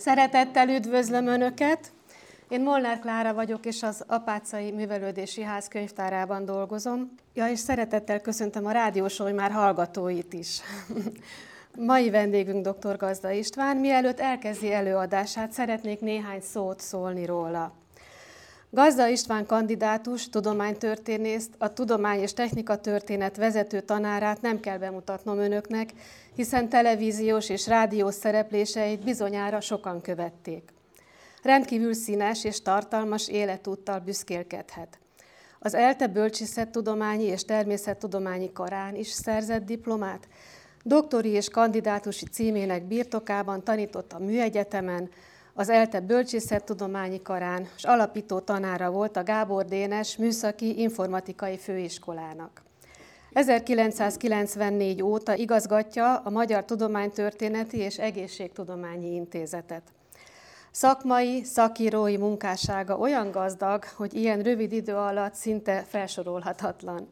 Szeretettel üdvözlöm Önöket! Én Molnár Klára vagyok, és az Apácai Művelődési Ház könyvtárában dolgozom. Ja, és szeretettel köszöntöm a rádiósói már hallgatóit is. Mai vendégünk dr. Gazda István. Mielőtt elkezdi előadását, szeretnék néhány szót szólni róla. Gazda István kandidátus, tudománytörténészt, a tudomány és technika történet vezető tanárát nem kell bemutatnom önöknek, hiszen televíziós és rádiós szerepléseit bizonyára sokan követték. Rendkívül színes és tartalmas életúttal büszkélkedhet. Az ELTE bölcsészettudományi és természettudományi karán is szerzett diplomát, doktori és kandidátusi címének birtokában tanított a műegyetemen, az ELTE bölcsészettudományi karán, és alapító tanára volt a Gábor Dénes műszaki informatikai főiskolának. 1994 óta igazgatja a Magyar Tudománytörténeti és Egészségtudományi Intézetet. Szakmai, szakírói munkássága olyan gazdag, hogy ilyen rövid idő alatt szinte felsorolhatatlan.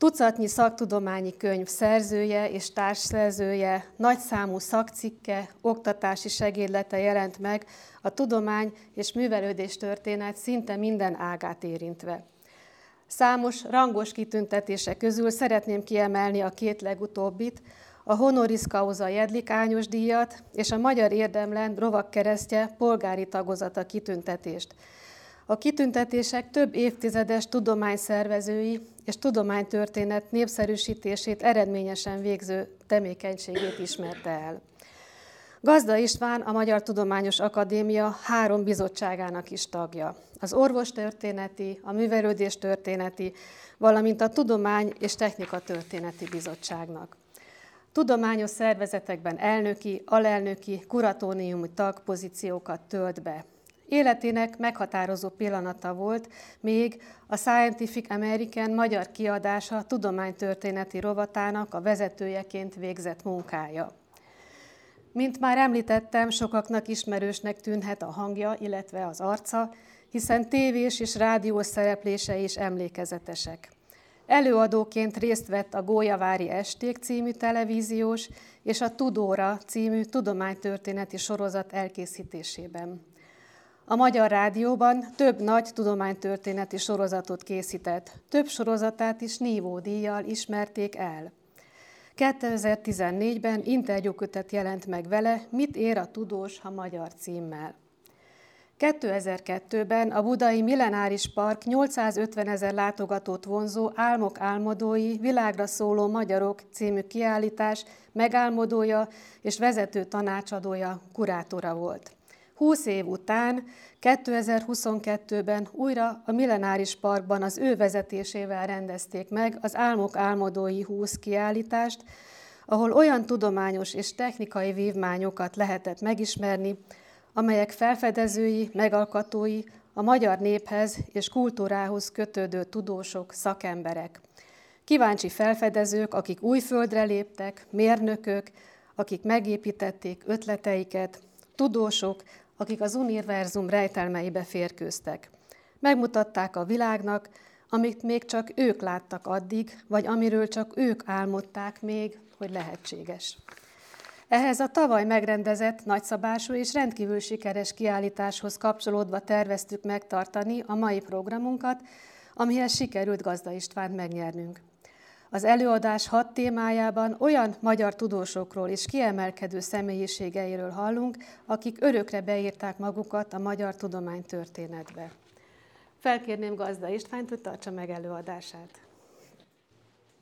Tucatnyi szaktudományi könyv szerzője és társszerzője, nagyszámú szakcikke, oktatási segédlete jelent meg a tudomány és művelődés történet szinte minden ágát érintve. Számos rangos kitüntetése közül szeretném kiemelni a két legutóbbit, a honoris causa Jedlik Ányos díjat és a Magyar Érdemlen Rovak keresztje polgári tagozata kitüntetést. A kitüntetések több évtizedes tudományszervezői és tudománytörténet népszerűsítését eredményesen végző temékenységét ismerte el. Gazda István a Magyar Tudományos Akadémia három bizottságának is tagja. Az orvostörténeti, a művelődés történeti, valamint a Tudomány és Technika Történeti Bizottságnak. Tudományos szervezetekben elnöki, alelnöki, kuratóniumi tagpozíciókat tölt be. Életének meghatározó pillanata volt még a Scientific American magyar kiadása tudománytörténeti rovatának a vezetőjeként végzett munkája. Mint már említettem, sokaknak ismerősnek tűnhet a hangja, illetve az arca, hiszen tévés és rádiós szereplése is emlékezetesek. Előadóként részt vett a Gólyavári Esték című televíziós és a Tudóra című tudománytörténeti sorozat elkészítésében. A Magyar Rádióban több nagy tudománytörténeti sorozatot készített, több sorozatát is Nívó díjjal ismerték el. 2014-ben interjúkötet jelent meg vele, Mit ér a tudós, ha magyar címmel. 2002-ben a Budai Millenáris Park 850 ezer látogatót vonzó Álmok álmodói, világra szóló magyarok című kiállítás megálmodója és vezető tanácsadója, kurátora volt. 20 év után, 2022-ben újra a Millenáris Parkban az ő vezetésével rendezték meg az Álmok álmodói 20 kiállítást, ahol olyan tudományos és technikai vívmányokat lehetett megismerni, amelyek felfedezői, megalkatói, a magyar néphez és kultúrához kötődő tudósok, szakemberek. Kíváncsi felfedezők, akik új földre léptek, mérnökök, akik megépítették ötleteiket, tudósok, akik az univerzum rejtelmeibe férkőztek. Megmutatták a világnak, amit még csak ők láttak addig, vagy amiről csak ők álmodták még, hogy lehetséges. Ehhez a tavaly megrendezett nagyszabású és rendkívül sikeres kiállításhoz kapcsolódva terveztük megtartani a mai programunkat, amihez sikerült Gazda István megnyernünk. Az előadás hat témájában olyan magyar tudósokról és kiemelkedő személyiségeiről hallunk, akik örökre beírták magukat a magyar tudománytörténetbe. Felkérném Gazda Istvánt, hogy tartsa meg előadását.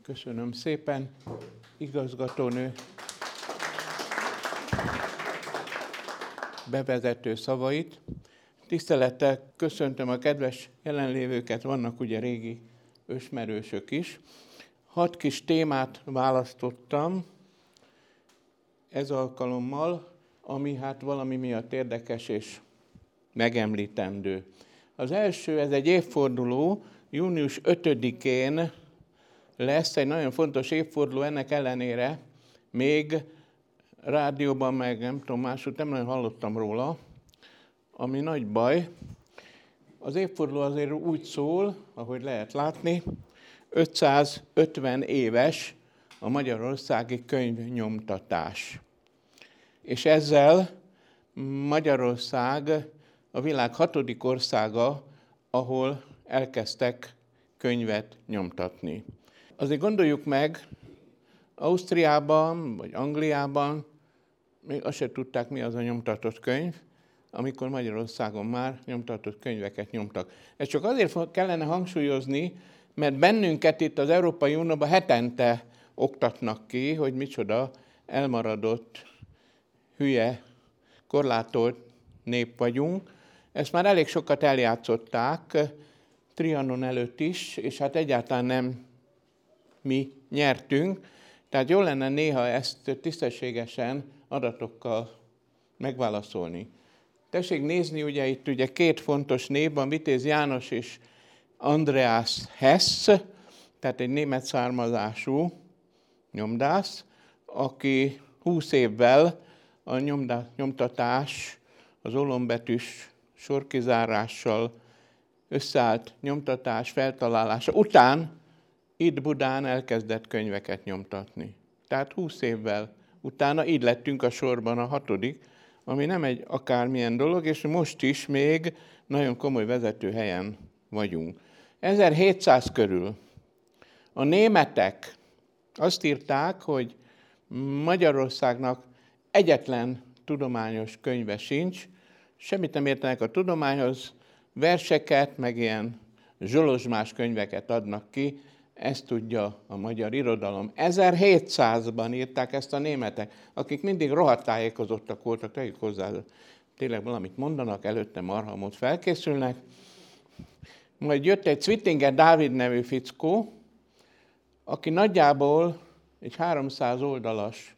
Köszönöm szépen, igazgatónő. bevezető szavait. Tisztelettel köszöntöm a kedves jelenlévőket, vannak ugye régi ösmerősök is. Hat kis témát választottam ez alkalommal, ami hát valami miatt érdekes és megemlítendő. Az első, ez egy évforduló, június 5-én lesz egy nagyon fontos évforduló, ennek ellenére még rádióban, meg nem tudom, máshogy nem nagyon hallottam róla, ami nagy baj. Az évforduló azért úgy szól, ahogy lehet látni, 550 éves a magyarországi könyvnyomtatás. És ezzel Magyarország a világ hatodik országa, ahol elkezdtek könyvet nyomtatni. Azért gondoljuk meg, Ausztriában vagy Angliában még azt se tudták, mi az a nyomtatott könyv, amikor Magyarországon már nyomtatott könyveket nyomtak. Ez csak azért kellene hangsúlyozni, mert bennünket itt az Európai Unióban hetente oktatnak ki, hogy micsoda elmaradott, hülye, korlátolt nép vagyunk. Ezt már elég sokat eljátszották, Trianon előtt is, és hát egyáltalán nem mi nyertünk. Tehát jó lenne néha ezt tisztességesen adatokkal megválaszolni. Tessék nézni, ugye itt ugye két fontos név van, Vitéz János és Andreas Hess, tehát egy német származású nyomdász, aki 20 évvel a nyomda, nyomtatás, az olombetűs sorkizárással összeállt nyomtatás feltalálása után itt Budán elkezdett könyveket nyomtatni. Tehát 20 évvel utána így lettünk a sorban a hatodik, ami nem egy akármilyen dolog, és most is még nagyon komoly vezető helyen vagyunk. 1700 körül a németek azt írták, hogy Magyarországnak egyetlen tudományos könyve sincs, semmit nem értenek a tudományhoz, verseket, meg ilyen zsolozsmás könyveket adnak ki, ezt tudja a magyar irodalom. 1700-ban írták ezt a németek, akik mindig rohadt tájékozottak voltak, tegyük hozzá, tényleg valamit mondanak, előtte marhamot felkészülnek. Majd jött egy Zwittinger Dávid nevű fickó, aki nagyjából egy 300 oldalas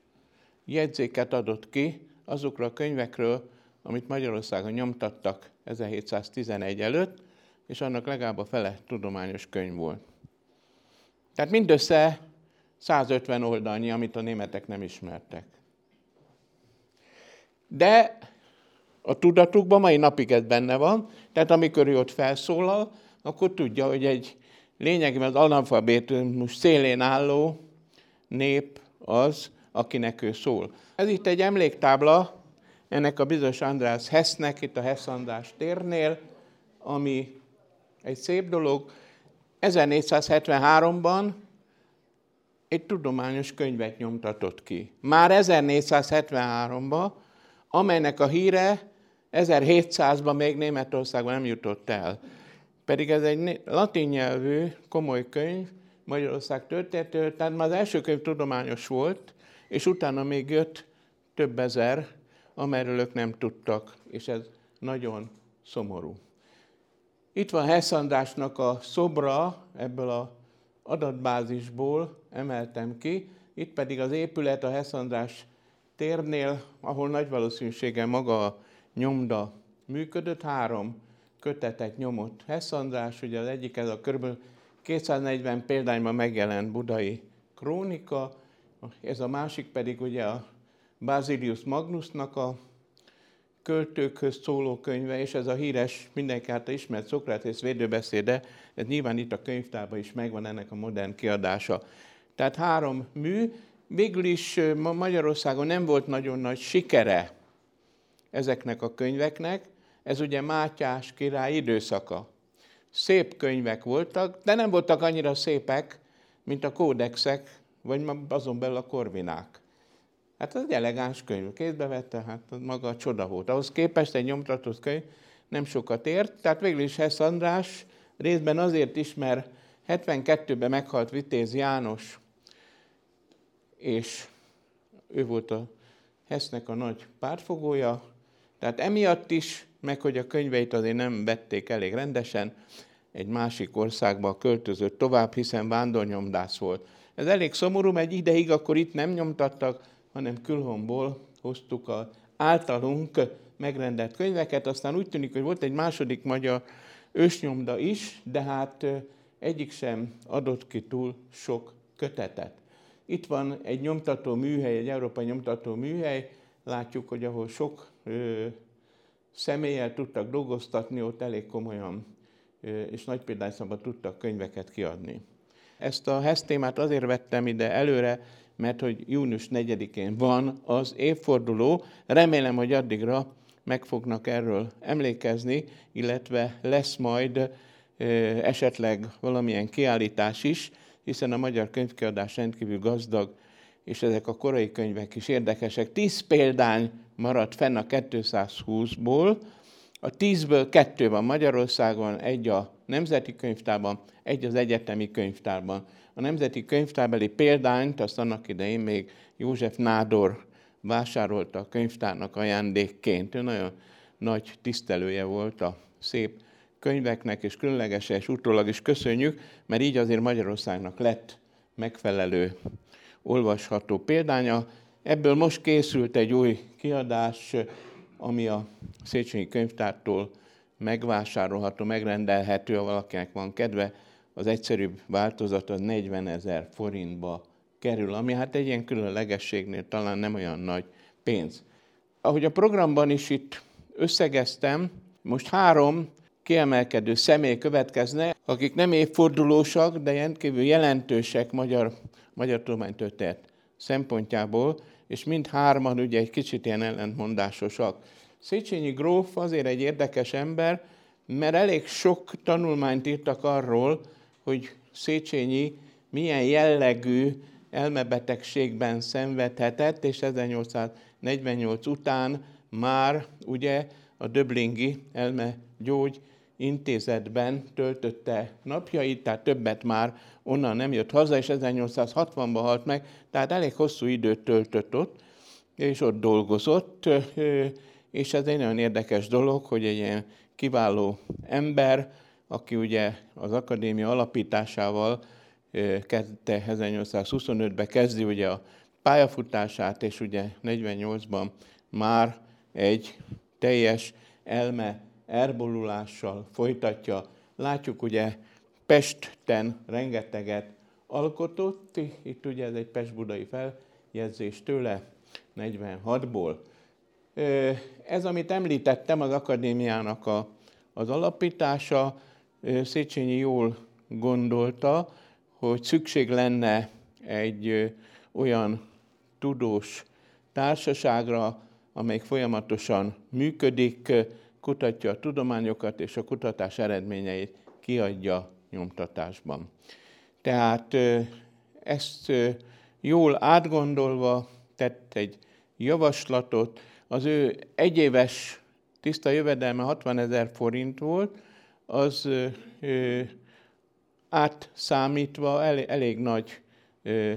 jegyzéket adott ki azokra a könyvekről, amit Magyarországon nyomtattak 1711 előtt, és annak legalább a fele tudományos könyv volt. Tehát mindössze 150 oldalnyi, amit a németek nem ismertek. De a tudatukban mai napig ez benne van, tehát amikor ő ott felszólal, akkor tudja, hogy egy lényegében az analfabétus szélén álló nép az, akinek ő szól. Ez itt egy emléktábla, ennek a bizonyos András Hessnek, itt a Hess András térnél, ami egy szép dolog. 1473-ban egy tudományos könyvet nyomtatott ki. Már 1473-ban, amelynek a híre 1700-ban még Németországban nem jutott el. Pedig ez egy latin nyelvű komoly könyv, Magyarország történetről, tehát már az első könyv tudományos volt, és utána még jött több ezer, amelyről ők nem tudtak, és ez nagyon szomorú. Itt van Hess Andrásnak a szobra, ebből a adatbázisból emeltem ki, itt pedig az épület a Hess András térnél, ahol nagy valószínűséggel maga a nyomda működött, három kötetet nyomott Hess András, ugye az egyik ez a kb. 240 példányban megjelent budai krónika, ez a másik pedig ugye a Basilius Magnusnak a költőkhöz szóló könyve, és ez a híres, mindenki által ismert Szokratész védőbeszéde, ez nyilván itt a könyvtárban is megvan ennek a modern kiadása. Tehát három mű, végül is Magyarországon nem volt nagyon nagy sikere ezeknek a könyveknek, ez ugye Mátyás király időszaka. Szép könyvek voltak, de nem voltak annyira szépek, mint a kódexek, vagy azon belül a korvinák. Hát ez egy elegáns könyv. Kézbe vette, hát maga a csoda volt. Ahhoz képest egy nyomtatott könyv nem sokat ért, tehát végül is Hess András részben azért is, mert 72-ben meghalt Vitéz János, és ő volt a Hessnek a nagy pártfogója, tehát emiatt is, meg hogy a könyveit azért nem vették elég rendesen, egy másik országba költözött tovább, hiszen vándornyomdász volt. Ez elég szomorú, mert egy ideig akkor itt nem nyomtattak, hanem külhomból hoztuk az általunk megrendelt könyveket. Aztán úgy tűnik, hogy volt egy második magyar ősnyomda is, de hát egyik sem adott ki túl sok kötetet. Itt van egy nyomtató műhely, egy európai nyomtató műhely, látjuk, hogy ahol sok személlyel tudtak dolgoztatni, ott elég komolyan és nagy példányszámban tudtak könyveket kiadni. Ezt a HESZ témát azért vettem ide előre, mert hogy június 4-én van az évforduló. Remélem, hogy addigra meg fognak erről emlékezni, illetve lesz majd esetleg valamilyen kiállítás is, hiszen a magyar könyvkiadás rendkívül gazdag, és ezek a korai könyvek is érdekesek. Tíz példány maradt fenn a 220-ból, a tízből kettő van Magyarországon, egy a Nemzeti Könyvtárban, egy az Egyetemi Könyvtárban. A Nemzeti Könyvtárbeli példányt azt annak idején még József Nádor vásárolta a könyvtárnak ajándékként. Ő nagyon nagy tisztelője volt a szép könyveknek, és különlegesen és utólag is köszönjük, mert így azért Magyarországnak lett megfelelő olvasható példánya. Ebből most készült egy új kiadás, ami a Széchenyi Könyvtártól megvásárolható, megrendelhető, ha valakinek van kedve. Az egyszerűbb változat az 40 ezer forintba kerül, ami hát egy ilyen különlegességnél talán nem olyan nagy pénz. Ahogy a programban is itt összegeztem, most három kiemelkedő személy következne, akik nem évfordulósak, de rendkívül jelentősek magyar, magyar tudománytörténet szempontjából, és mind hárman ugye egy kicsit ilyen ellentmondásosak. Széchenyi gróf azért egy érdekes ember, mert elég sok tanulmányt írtak arról, hogy Széchenyi milyen jellegű elmebetegségben szenvedhetett, és 1848 után már ugye a Döblingi elmegyógy intézetben töltötte napjait, tehát többet már onnan nem jött haza, és 1860-ban halt meg, tehát elég hosszú időt töltött ott, és ott dolgozott, és ez egy nagyon érdekes dolog, hogy egy ilyen kiváló ember, aki ugye az akadémia alapításával kezdte 1825-ben kezdi ugye a pályafutását, és ugye 48-ban már egy teljes elme erbolulással folytatja. Látjuk ugye Pesten rengeteget alkotott, itt ugye ez egy Pest-budai feljegyzés tőle 46-ból. Ez, amit említettem, az akadémiának a, az alapítása, Széchenyi jól gondolta, hogy szükség lenne egy olyan tudós társaságra, amelyik folyamatosan működik, kutatja a tudományokat, és a kutatás eredményeit kiadja nyomtatásban. Tehát ezt jól átgondolva tett egy javaslatot, az ő egyéves tiszta jövedelme 60 ezer forint volt, az ö, átszámítva elég, elég nagy ö,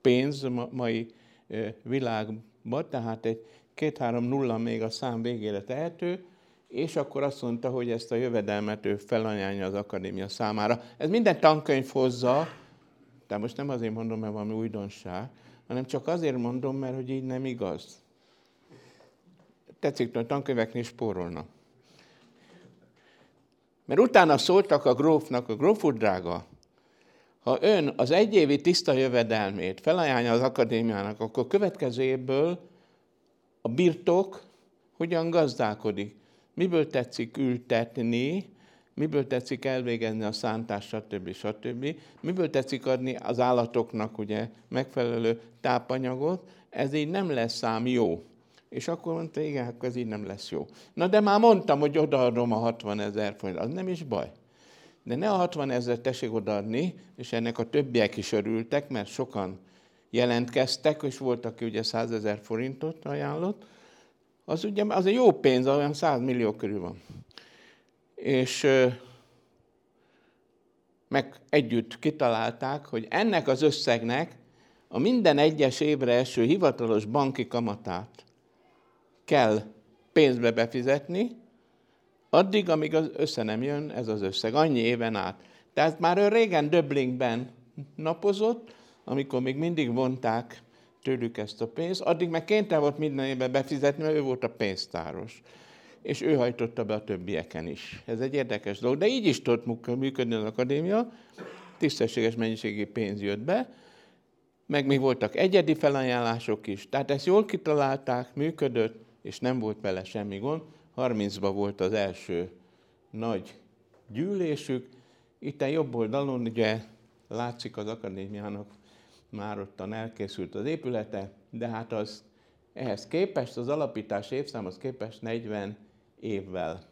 pénz a mai ö, világban, tehát egy két-három nulla még a szám végére tehető, és akkor azt mondta, hogy ezt a jövedelmet ő felanyálja az akadémia számára. Ez minden tankönyv hozza, de most nem azért mondom, mert valami újdonság, hanem csak azért mondom, mert hogy így nem igaz. Tetszik, hogy a tankönyveknél spórolnak. Mert utána szóltak a grófnak, a gróf drága, ha ön az egyévi tiszta jövedelmét felajánlja az akadémiának, akkor következő évből a birtok hogyan gazdálkodik. Miből tetszik ültetni, miből tetszik elvégezni a szántást, stb. stb. Miből tetszik adni az állatoknak ugye megfelelő tápanyagot, ez így nem lesz szám jó. És akkor mondta, igen, hát ez így nem lesz jó. Na de már mondtam, hogy odaadom a 60 ezer forint, az nem is baj. De ne a 60 ezer tessék odaadni, és ennek a többiek is örültek, mert sokan jelentkeztek, és volt, aki ugye 100 ezer forintot ajánlott, az ugye az egy jó pénz, olyan 100 millió körül van. És meg együtt kitalálták, hogy ennek az összegnek a minden egyes évre eső hivatalos banki kamatát kell pénzbe befizetni, addig, amíg az össze nem jön ez az összeg, annyi éven át. Tehát már ő régen Döblingben napozott, amikor még mindig vonták tőlük ezt a pénzt, addig meg kénytelen volt minden évben befizetni, mert ő volt a pénztáros. És ő hajtotta be a többieken is. Ez egy érdekes dolog. De így is tudott működni az akadémia, tisztességes mennyiségi pénz jött be, meg még voltak egyedi felajánlások is. Tehát ezt jól kitalálták, működött, és nem volt vele semmi gond. 30-ban volt az első nagy gyűlésük. Itt a jobb oldalon ugye látszik az akadémiának már ottan elkészült az épülete, de hát az Ehhez képest az alapítás évszámhoz képest 40 évvel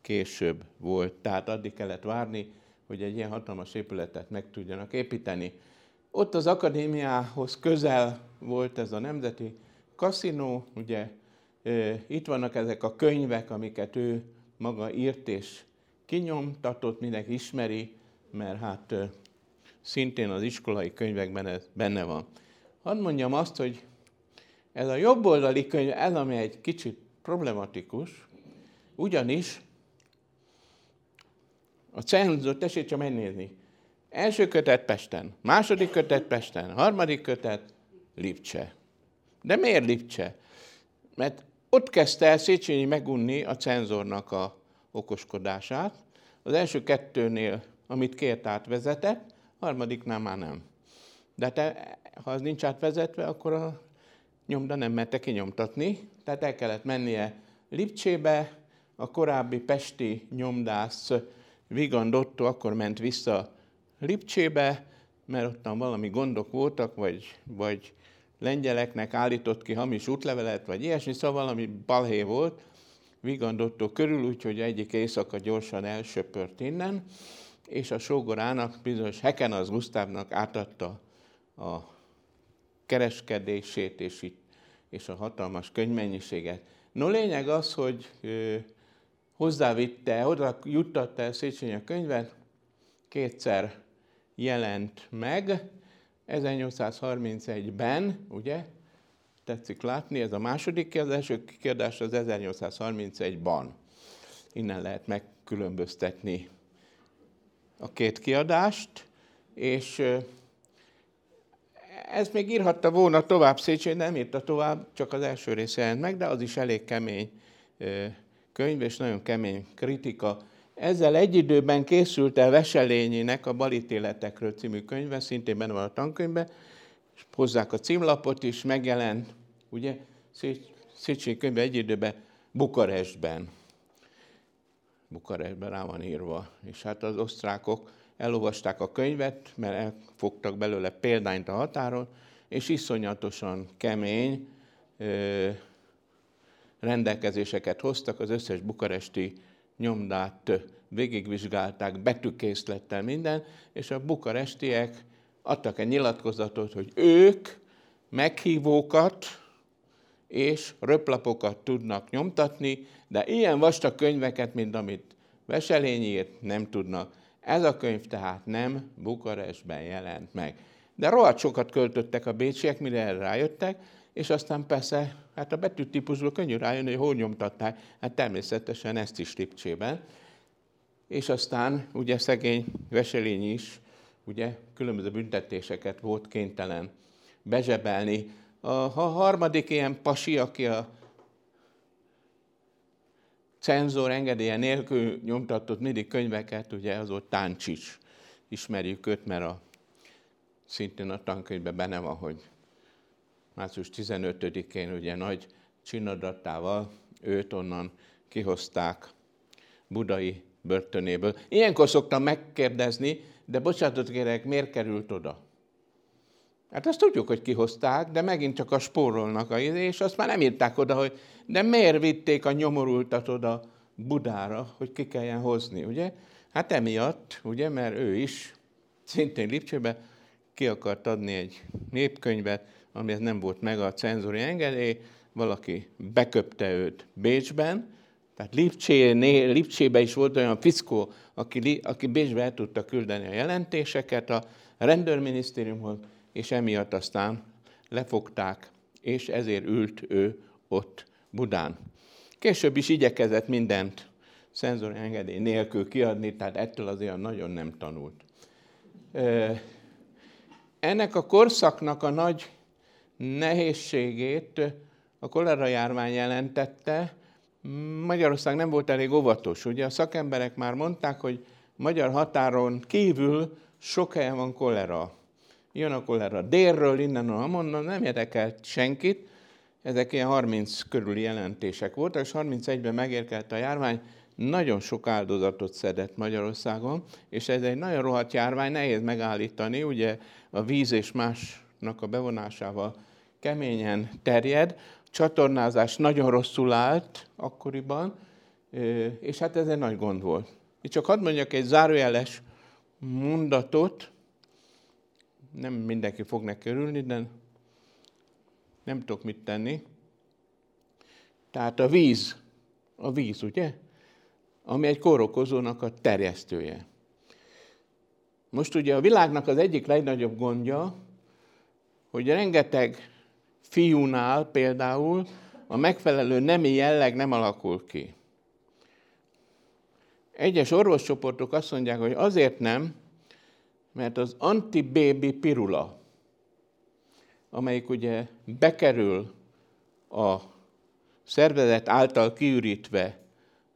később volt. Tehát addig kellett várni, hogy egy ilyen hatalmas épületet meg tudjanak építeni. Ott az akadémiához közel volt ez a nemzeti kaszinó, ugye itt vannak ezek a könyvek, amiket ő maga írt és kinyomtatott, mindenki ismeri, mert hát szintén az iskolai könyvekben ez benne van. Hadd mondjam azt, hogy ez a jobboldali könyv, ez ami egy kicsit problematikus, ugyanis a cenzor, tessék csak megnézni, első kötet Pesten, második kötet Pesten, harmadik kötet Lipcse. De miért Lipcse? Mert ott kezdte el Széchenyi megunni a cenzornak a okoskodását. Az első kettőnél, amit kért átvezetett, harmadiknál már nem. De te, ha az nincs átvezetve, akkor a nyomda nem merte kinyomtatni, tehát el kellett mennie Lipcsébe, a korábbi pesti nyomdász Vigand Otto akkor ment vissza Lipcsébe, mert ottan valami gondok voltak, vagy, vagy lengyeleknek állított ki hamis útlevelet, vagy ilyesmi, szóval valami balhé volt Vigand Otto körül, úgyhogy egyik éjszaka gyorsan elsöpört innen, és a sógorának, bizonyos Heken az Gusztávnak átadta a kereskedését és, itt, és a hatalmas könyvmennyiséget. No lényeg az, hogy ö, hozzávitte, oda juttatta el Széchenyi a könyvet, kétszer jelent meg, 1831-ben, ugye, tetszik látni, ez a második kérdés, első kérdés az 1831-ban. Innen lehet megkülönböztetni a két kiadást, és ez még írhatta volna tovább Széchenyi, nem írta tovább, csak az első része jelent meg, de az is elég kemény könyv, és nagyon kemény kritika. Ezzel egy időben készült el Veselényének a Balítéletekről című könyve, szintén benne van a tankönyvben, és hozzák a címlapot is, megjelent, ugye, Széchenyi könyve egy időben Bukarestben. Bukarestben rá van írva. És hát az osztrákok elolvasták a könyvet, mert elfogtak belőle példányt a határon, és iszonyatosan kemény ö, rendelkezéseket hoztak, az összes bukaresti nyomdát végigvizsgálták, betűkészlettel minden, és a bukarestiek adtak egy nyilatkozatot, hogy ők meghívókat és röplapokat tudnak nyomtatni, de ilyen vastag könyveket, mint amit Veselény írt, nem tudnak. Ez a könyv tehát nem Bukarestben jelent meg. De rohadt sokat költöttek a bécsiek, mire rájöttek, és aztán persze, hát a betűtípusból könnyű rájönni, hogy hol nyomtatták, hát természetesen ezt is Lipcsében. És aztán ugye szegény Veselény is, ugye különböző büntetéseket volt kénytelen bezsebelni. A, harmadik ilyen pasi, aki a cenzor engedélye nélkül nyomtatott mindig könyveket, ugye az ott Táncsics. Ismerjük őt, mert a, szintén a tankönyvben benne van, hogy március 15-én ugye nagy csinadattával őt onnan kihozták budai börtönéből. Ilyenkor szoktam megkérdezni, de bocsánatot kérek, miért került oda? Hát azt tudjuk, hogy kihozták, de megint csak a spórolnak a izé, és azt már nem írták oda, hogy de miért vitték a nyomorultat oda Budára, hogy ki kelljen hozni, ugye? Hát emiatt, ugye, mert ő is szintén Lipcsébe ki akart adni egy népkönyvet, amihez nem volt meg a cenzori engedély, valaki beköpte őt Bécsben, tehát Lipcsé, Lipcsébe is volt olyan fiszkó, aki, aki Bécsbe el tudta küldeni a jelentéseket a rendőrminisztériumhoz, és emiatt aztán lefogták, és ezért ült ő ott Budán. Később is igyekezett mindent szenzori engedély nélkül kiadni, tehát ettől azért nagyon nem tanult. Ennek a korszaknak a nagy nehézségét a kolera járvány jelentette. Magyarország nem volt elég óvatos. Ugye a szakemberek már mondták, hogy magyar határon kívül sok helyen van kolera. Jön a kolera délről, innen, amonnan, nem érdekelt senkit. Ezek ilyen 30 körüli jelentések voltak, és 31-ben megérkezett a járvány, nagyon sok áldozatot szedett Magyarországon, és ez egy nagyon rohadt járvány, nehéz megállítani, ugye a víz és másnak a bevonásával keményen terjed, csatornázás nagyon rosszul állt akkoriban, és hát ez egy nagy gond volt. Itt csak hadd mondjak egy zárójeles mondatot, nem mindenki fog neki örülni, de nem tudok mit tenni. Tehát a víz, a víz, ugye? Ami egy kórokozónak a terjesztője. Most ugye a világnak az egyik legnagyobb gondja, hogy rengeteg fiúnál például a megfelelő nemi jelleg nem alakul ki. Egyes orvoscsoportok azt mondják, hogy azért nem, mert az antibaby pirula, amelyik ugye bekerül a szervezet által kiürítve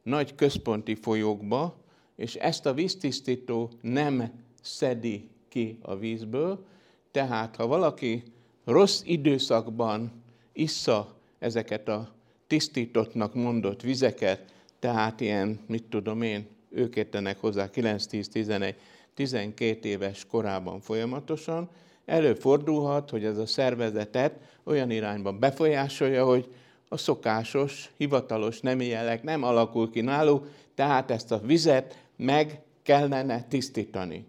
nagy központi folyókba, és ezt a víztisztító nem szedi ki a vízből, tehát ha valaki rossz időszakban issza ezeket a tisztítottnak mondott vizeket, tehát ilyen, mit tudom én, ők értenek hozzá 9-10-11, 12 éves korában folyamatosan, előfordulhat, hogy ez a szervezetet olyan irányba befolyásolja, hogy a szokásos, hivatalos nemi jelleg nem alakul ki náluk, tehát ezt a vizet meg kellene tisztítani.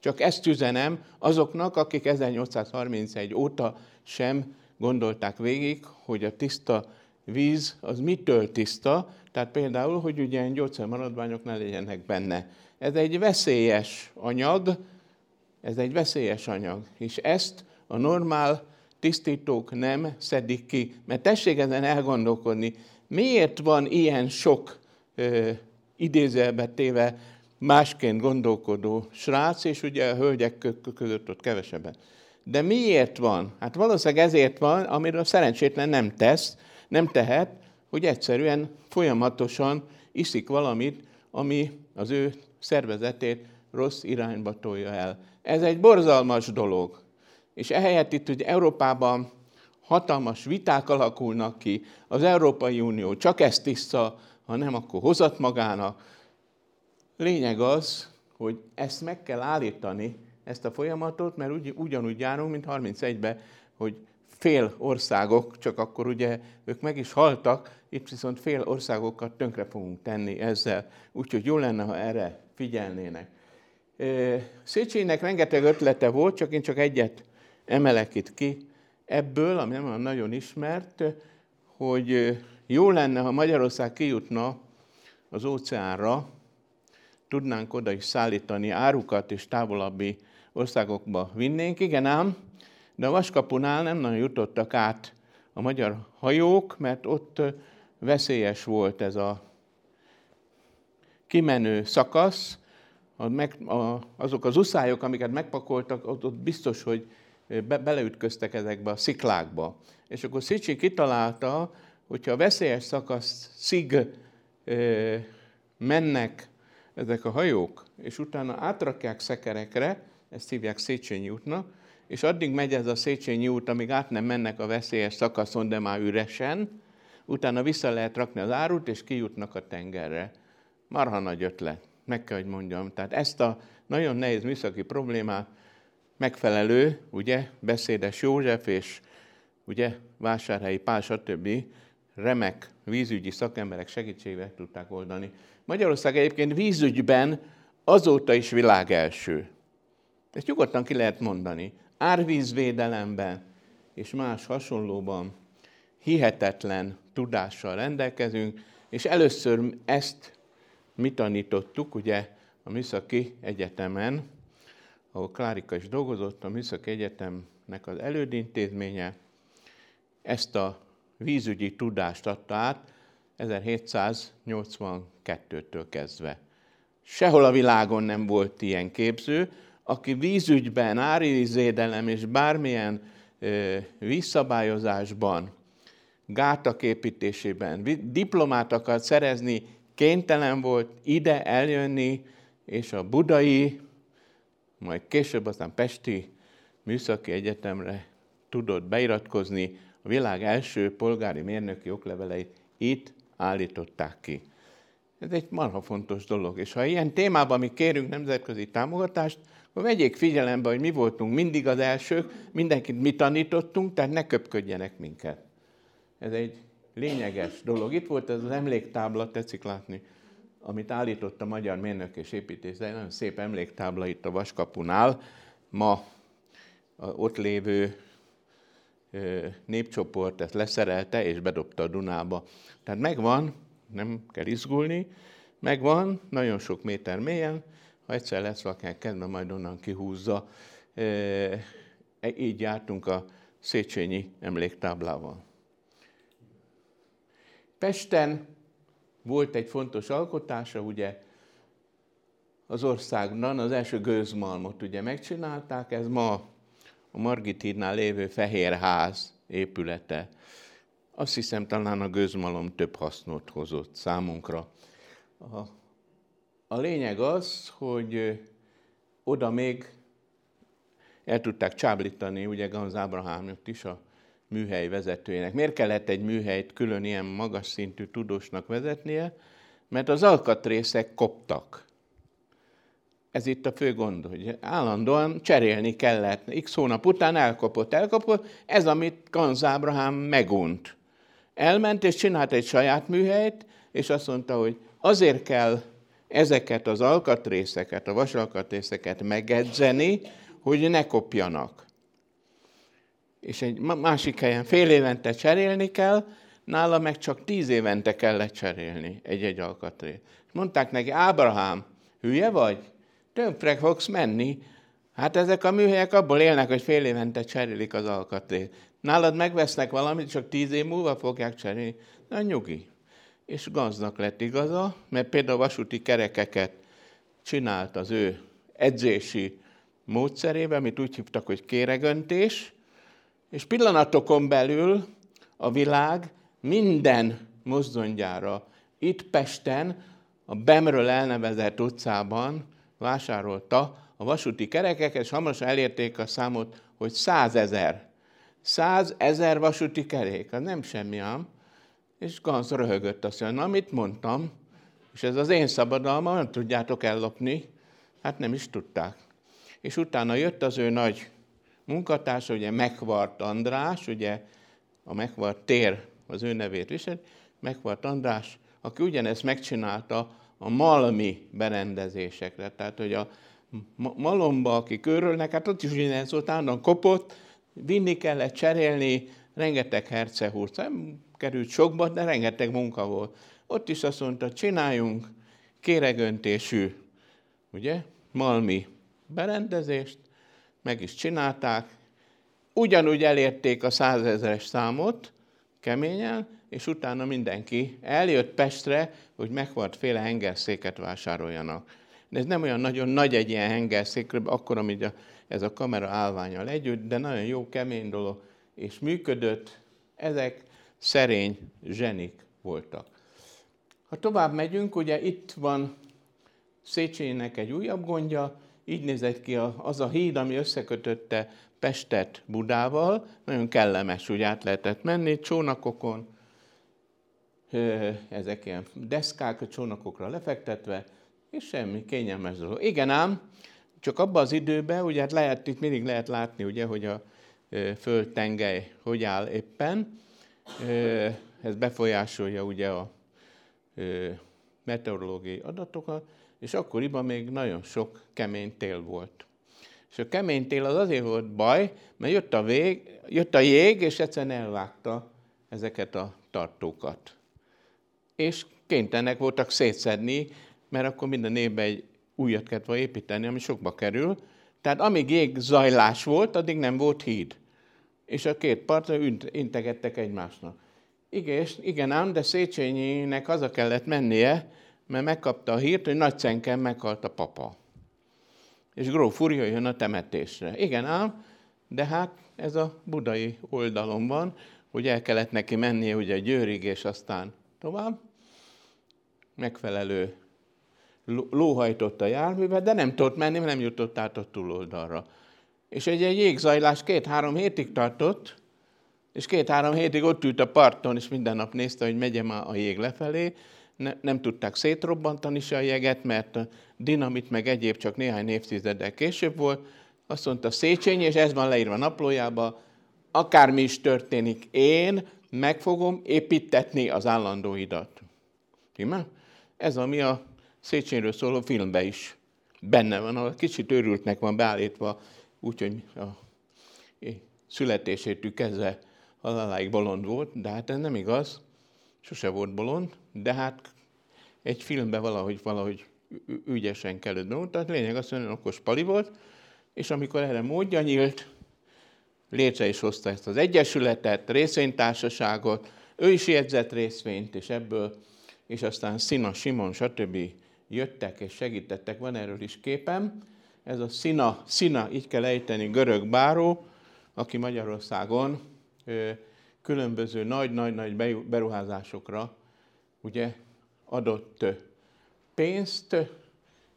Csak ezt üzenem azoknak, akik 1831 óta sem gondolták végig, hogy a tiszta víz az mitől tiszta, tehát például, hogy ugye gyógyszermaradványok ne legyenek benne. Ez egy veszélyes anyag, ez egy veszélyes anyag, és ezt a normál tisztítók nem szedik ki. Mert tessék ezen elgondolkodni, miért van ilyen sok ö, idézelbe téve másként gondolkodó srác, és ugye a hölgyek között ott kevesebben. De miért van? Hát valószínűleg ezért van, amiről szerencsétlen nem tesz, nem tehet, hogy egyszerűen folyamatosan iszik valamit, ami az ő szervezetét rossz irányba tolja el. Ez egy borzalmas dolog. És ehelyett itt ugye Európában hatalmas viták alakulnak ki, az Európai Unió csak ezt tiszta, ha nem, akkor hozat magának. Lényeg az, hogy ezt meg kell állítani, ezt a folyamatot, mert ugy, ugyanúgy járunk, mint 31-ben, hogy fél országok, csak akkor ugye ők meg is haltak, itt viszont fél országokat tönkre fogunk tenni ezzel. Úgyhogy jó lenne, ha erre figyelnének. Széchenynek rengeteg ötlete volt, csak én csak egyet emelek itt ki ebből, ami nem nagyon ismert, hogy jó lenne, ha Magyarország kijutna az óceánra, tudnánk oda is szállítani árukat, és távolabbi országokba vinnénk. Igen ám, de a Vaskapunál nem nagyon jutottak át a magyar hajók, mert ott veszélyes volt ez a kimenő szakasz, azok az uszályok, amiket megpakoltak, ott, biztos, hogy be, beleütköztek ezekbe a sziklákba. És akkor Szicsi kitalálta, hogyha a veszélyes szakasz szig mennek ezek a hajók, és utána átrakják szekerekre, ezt hívják Széchenyi útnak, és addig megy ez a Széchenyi út, amíg át nem mennek a veszélyes szakaszon, de már üresen, utána vissza lehet rakni az árut, és kijutnak a tengerre. Marha nagy ötlet, meg kell, hogy mondjam. Tehát ezt a nagyon nehéz műszaki problémát megfelelő, ugye, beszédes József és ugye, vásárhelyi Pál, stb. remek vízügyi szakemberek segítségével tudták oldani. Magyarország egyébként vízügyben azóta is világ első. Ezt nyugodtan ki lehet mondani. Árvízvédelemben és más hasonlóban hihetetlen tudással rendelkezünk, és először ezt mi tanítottuk, ugye a Műszaki Egyetemen, ahol Klárika is dolgozott, a Műszaki Egyetemnek az elődintézménye, ezt a vízügyi tudást adta át 1782-től kezdve. Sehol a világon nem volt ilyen képző, aki vízügyben, árvízédelem és bármilyen ö, vízszabályozásban, gátak építésében diplomát akart szerezni, kénytelen volt ide eljönni, és a budai, majd később aztán Pesti Műszaki Egyetemre tudott beiratkozni, a világ első polgári mérnöki okleveleit itt állították ki. Ez egy marha fontos dolog, és ha ilyen témában mi kérünk nemzetközi támogatást, vegyék figyelembe, hogy mi voltunk mindig az elsők, mindenkit mi tanítottunk, tehát ne köpködjenek minket. Ez egy lényeges dolog. Itt volt ez az emléktábla, tetszik látni, amit állított a Magyar Mérnök és Építész, egy nagyon szép emléktábla itt a Vaskapunál. Ma ott lévő népcsoport ezt leszerelte és bedobta a Dunába. Tehát megvan, nem kell izgulni, megvan, nagyon sok méter mélyen, ha egyszer lesz valakinek kedve, majd onnan kihúzza. E, így jártunk a Széchenyi emléktáblával. Pesten volt egy fontos alkotása, ugye az országban az első gőzmalmot ugye megcsinálták, ez ma a Margit hídnál lévő Fehér Ház épülete. Azt hiszem talán a gőzmalom több hasznot hozott számunkra. A, a lényeg az, hogy oda még el tudták csábítani ugye Ganz Ábrahámot is a műhely vezetőjének. Miért kellett egy műhelyt külön ilyen magas szintű tudósnak vezetnie? Mert az alkatrészek koptak. Ez itt a fő gond, hogy állandóan cserélni kellett. X hónap után elkopott, elkopott. Ez, amit Ganz Ábrahám megunt. Elment és csinált egy saját műhelyt, és azt mondta, hogy azért kell ezeket az alkatrészeket, a vasalkatrészeket megedzeni, hogy ne kopjanak és egy másik helyen fél évente cserélni kell, nála meg csak tíz évente kellett cserélni egy-egy alkatrészt. Mondták neki, Ábrahám, hülye vagy? Tönkre fogsz menni. Hát ezek a műhelyek abból élnek, hogy fél évente cserélik az alkatrészt. Nálad megvesznek valamit, csak tíz év múlva fogják cserélni. Na nyugi. És gazdag lett igaza, mert például vasúti kerekeket csinált az ő edzési módszerével, amit úgy hívtak, hogy kéregöntés, és pillanatokon belül a világ minden mozdonyára itt Pesten, a Bemről elnevezett utcában vásárolta a vasúti kerekeket, és hamarosan elérték a számot, hogy százezer. Százezer vasúti kerék, az nem semmi ám. És Ganz röhögött azt mondja, na mit mondtam, és ez az én szabadalmam, nem tudjátok ellopni. Hát nem is tudták. És utána jött az ő nagy munkatársa, ugye Megvart András, ugye a Megvart tér az ő nevét visel, Megvart András, aki ugyanezt megcsinálta a malmi berendezésekre. Tehát, hogy a malomba, aki körülnek, hát ott is ugyanez volt, állandóan kopott, vinni kellett, cserélni, rengeteg hercehúrt. Nem került sokba, de rengeteg munka volt. Ott is azt mondta, csináljunk kéregöntésű, ugye, malmi berendezést, meg is csinálták, ugyanúgy elérték a százezeres számot, keményen, és utána mindenki eljött Pestre, hogy megvart féle hengerszéket vásároljanak. De ez nem olyan nagyon nagy egy ilyen hengerszék, akkor, amit a, ez a kamera állványal együtt, de nagyon jó, kemény dolog, és működött. Ezek szerény zsenik voltak. Ha tovább megyünk, ugye itt van Széchenyinek egy újabb gondja, így nézett ki az a híd, ami összekötötte Pestet Budával, nagyon kellemes, úgy át lehetett menni, csónakokon, ezek ilyen deszkák a csónakokra lefektetve, és semmi, kényelmes dolog. Igen ám, csak abban az időben, ugye hát lehet, itt mindig lehet látni, ugye, hogy a földtengely hogy áll éppen, ez befolyásolja ugye a meteorológiai adatokat, és akkoriban még nagyon sok kemény tél volt. És a kemény tél az azért volt baj, mert jött a, vég, jött a jég, és egyszerűen elvágta ezeket a tartókat. És kénytelenek voltak szétszedni, mert akkor minden évben egy újat kellett volna építeni, ami sokba kerül. Tehát amíg jég zajlás volt, addig nem volt híd. És a két partra integettek egymásnak. Igen, igen ám, de Széchenyinek haza kellett mennie, mert megkapta a hírt, hogy Nagycenken meghalt a papa. És gróf úr jön a temetésre. Igen ám, de hát ez a budai oldalon van, hogy el kellett neki mennie ugye Győrig, és aztán tovább. Megfelelő lóhajtott a járművet, de nem tudott menni, mert nem jutott át a túloldalra. És egy, egy jégzajlás két-három hétig tartott, és két-három hétig ott ült a parton, és minden nap nézte, hogy megye már a jég lefelé, ne, nem tudták szétrobbantani se a jeget, mert a dinamit meg egyéb csak néhány évtizeddel később volt. Azt mondta Széchenyi, és ez van leírva naplójába, akármi is történik, én meg fogom építetni az állandó hidat. Íme? Ez ami a Széchenyről szóló filmbe is benne van, ahol kicsit őrültnek van beállítva, úgyhogy a születésétől kezdve haláláig bolond volt, de hát ez nem igaz, sose volt bolond, de hát egy filmben valahogy, valahogy ügyesen kellett bemutatni, lényeg az, hogy okos pali volt, és amikor erre módja nyílt, létre is hozta ezt az egyesületet, részvénytársaságot, ő is jegyzett részvényt, és ebből, és aztán Szina, Simon, stb. jöttek és segítettek, van erről is képem. Ez a Szina, Szina, így kell ejteni, görög báró, aki Magyarországon különböző nagy-nagy-nagy beruházásokra ugye adott pénzt,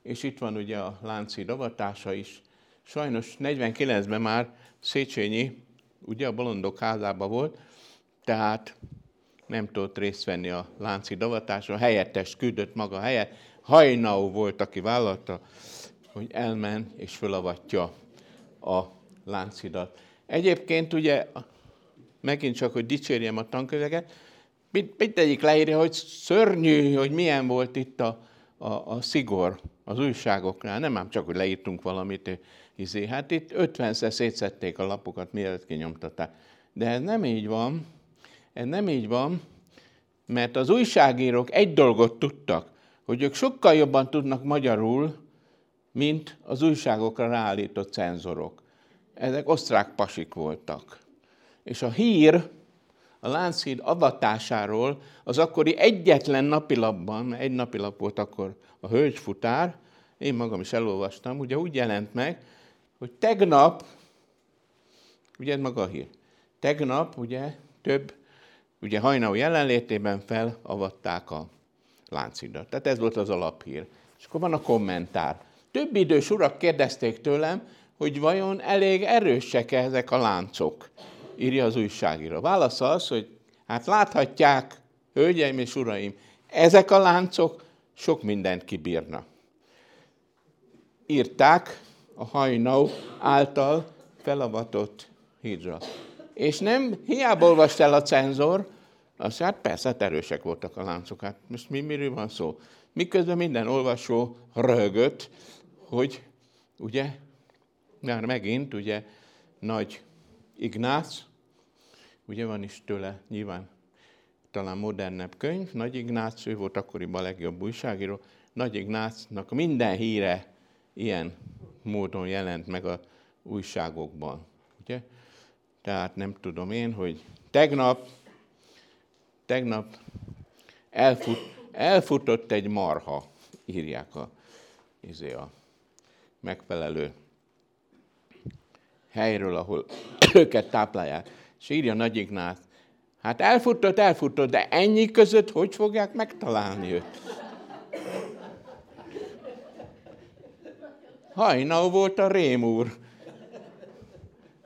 és itt van ugye a lánci davatása is. Sajnos 49-ben már Széchenyi, ugye a bolondok házában volt, tehát nem tudott részt venni a lánci davatáson, helyettes küldött maga helyet. Hajnau volt, aki vállalta, hogy elmen és fölavatja a láncidat. Egyébként ugye, megint csak, hogy dicsérjem a tankönyveket, mindegyik leírja, hogy szörnyű, hogy milyen volt itt a, a, a szigor az újságoknál. Nem ám csak, hogy leírtunk valamit, izé. hát itt 50-szer szétszették a lapokat, mielőtt kinyomtatták. De ez nem így van, ez nem így van, mert az újságírók egy dolgot tudtak, hogy ők sokkal jobban tudnak magyarul, mint az újságokra ráállított cenzorok. Ezek osztrák pasik voltak. És a hír a Lánchíd avatásáról az akkori egyetlen napilapban, egy napilap volt akkor a Hölgyfutár, én magam is elolvastam, ugye úgy jelent meg, hogy tegnap, ugye maga a hír, tegnap ugye több, ugye hajnau jelenlétében felavatták a láncidat. Tehát ez volt az alaphír. És akkor van a kommentár. Több idős urak kérdezték tőlem, hogy vajon elég erősek -e ezek a láncok, írja az újságíró. Válasz az, hogy hát láthatják, hölgyeim és uraim, ezek a láncok sok mindent kibírnak. Írták a hajnau által felavatott hídra. És nem hiába olvast el a cenzor, azt hát persze, hát erősek voltak a láncok. Hát most mi, miről van szó? Miközben minden olvasó röhögött, hogy ugye már megint ugye nagy Ignác, ugye van is tőle nyilván talán modernebb könyv, Nagy Ignác, ő volt akkoriban a legjobb újságíró, Nagy Ignácnak minden híre ilyen módon jelent meg a újságokban. Ugye? Tehát nem tudom én, hogy tegnap, tegnap elfut, elfutott egy marha, írják a, izé a megfelelő helyről, ahol őket táplálják. És írja Nagy Ignác, hát elfutott, elfutott, de ennyi között hogy fogják megtalálni őt? Hajnal volt a rémúr.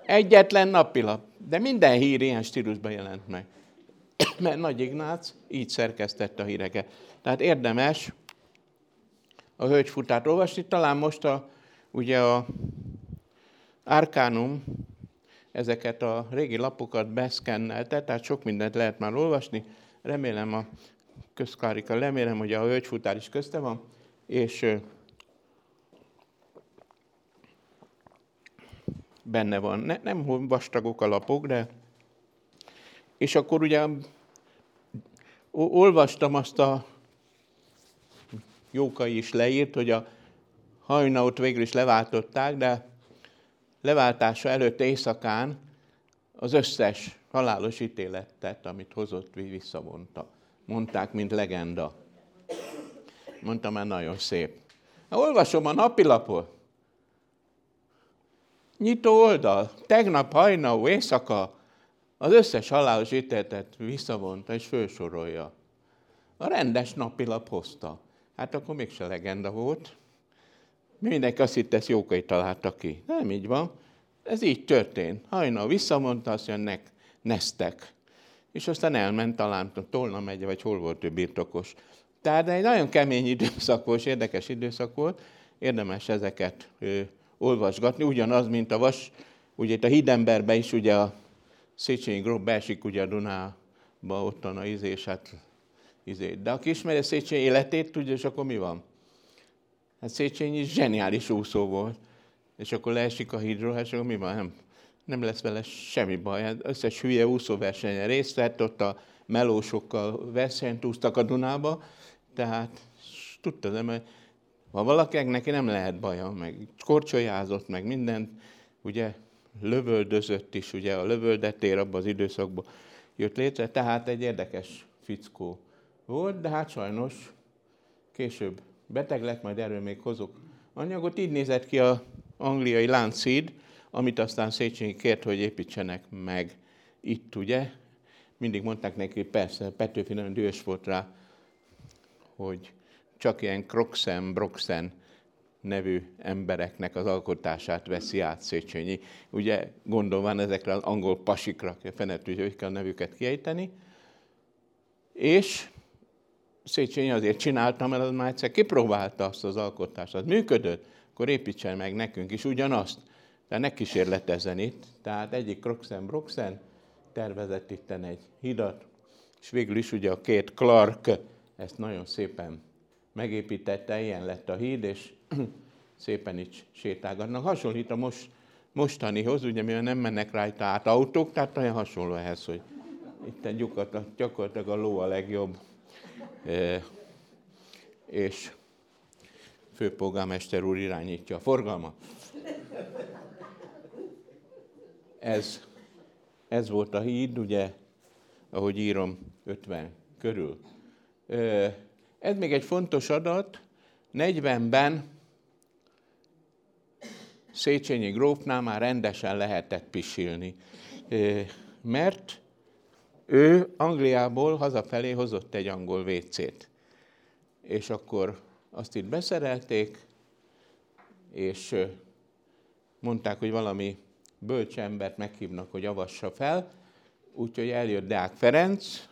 Egyetlen napilap, de minden hír ilyen stílusban jelent meg. Mert Nagy Ignác így szerkesztette a híreket. Tehát érdemes a hölgyfutát olvasni. Talán most a, ugye a Arkánum ezeket a régi lapokat beszkennelte, tehát sok mindent lehet már olvasni. Remélem a közkárika, remélem, hogy a hölgyfutár is közte van, és benne van. Ne, nem vastagok a lapok, de... És akkor ugye olvastam azt a Jókai is leírt, hogy a hajnaut végül is leváltották, de leváltása előtt éjszakán az összes halálos ítéletet, amit hozott, visszavonta. Mondták, mint legenda. Mondtam már nagyon szép. Na, olvasom a napilapot. Nyitó oldal. Tegnap hajnal, éjszaka az összes halálos ítéletet visszavonta és felsorolja. A rendes napilap hozta. Hát akkor mégse legenda volt. Mindenki azt hitte, ezt Jókai találta ki. Nem így van. Ez így történt. Hajnal visszamondta, azt jönnek, neztek. És aztán elment talán Tolna megye, vagy hol volt ő birtokos. Tehát egy nagyon kemény időszak volt, és érdekes időszak volt, érdemes ezeket ö, olvasgatni, ugyanaz, mint a vas, ugye itt a Hidemberbe is ugye a Széchenyi Gróf beesik ugye a Dunába, ottan a izés, hát izé. De aki ismeri a Széchenyi életét, tudja, és akkor mi van? Hát Széchenyi zseniális úszó volt. És akkor leesik a hídról, hát akkor mi van? Nem, nem lesz vele semmi baj. Hát összes hülye úszóversenyen részt vett, ott a melósokkal versenyt úsztak a Dunába, tehát tudta, de mert ha valakinek neki nem lehet baja, meg korcsolyázott, meg mindent, ugye lövöldözött is, ugye a lövöldetér abban az időszakban jött létre, tehát egy érdekes fickó volt, de hát sajnos később beteg lett, majd erről még hozok anyagot. Így nézett ki a angliai láncid, amit aztán Széchenyi kért, hogy építsenek meg itt, ugye. Mindig mondták neki, persze, Petőfi nagyon dühös volt rá, hogy csak ilyen Kroxen, Broxen nevű embereknek az alkotását veszi át Széchenyi. Ugye gondol van ezekre az angol pasikra, fene tudja, hogy kell a nevüket kiejteni. És Széchenyi azért csinálta, mert az már egyszer kipróbálta azt az alkotást, az működött, akkor építsen meg nekünk is ugyanazt. Tehát ne kísérletezzen itt. Tehát egyik Kroxen Broxen tervezett itt egy hidat, és végül is ugye a két Clark ezt nagyon szépen megépítette, ilyen lett a híd, és szépen így sétálgatnak. Hasonlít a most, mostanihoz, ugye mivel nem mennek rajta át autók, tehát olyan hasonló ehhez, hogy itt gyakorlatilag a ló a legjobb. E, és főpolgármester úr irányítja a forgalmat. Ez, ez volt a híd, ugye, ahogy írom, 50 körül. Ez még egy fontos adat, 40-ben Széchenyi grófnál már rendesen lehetett pisilni, mert ő Angliából hazafelé hozott egy angol vécét. És akkor azt itt beszerelték, és mondták, hogy valami bölcs embert meghívnak, hogy avassa fel, úgyhogy eljött Deák Ferenc,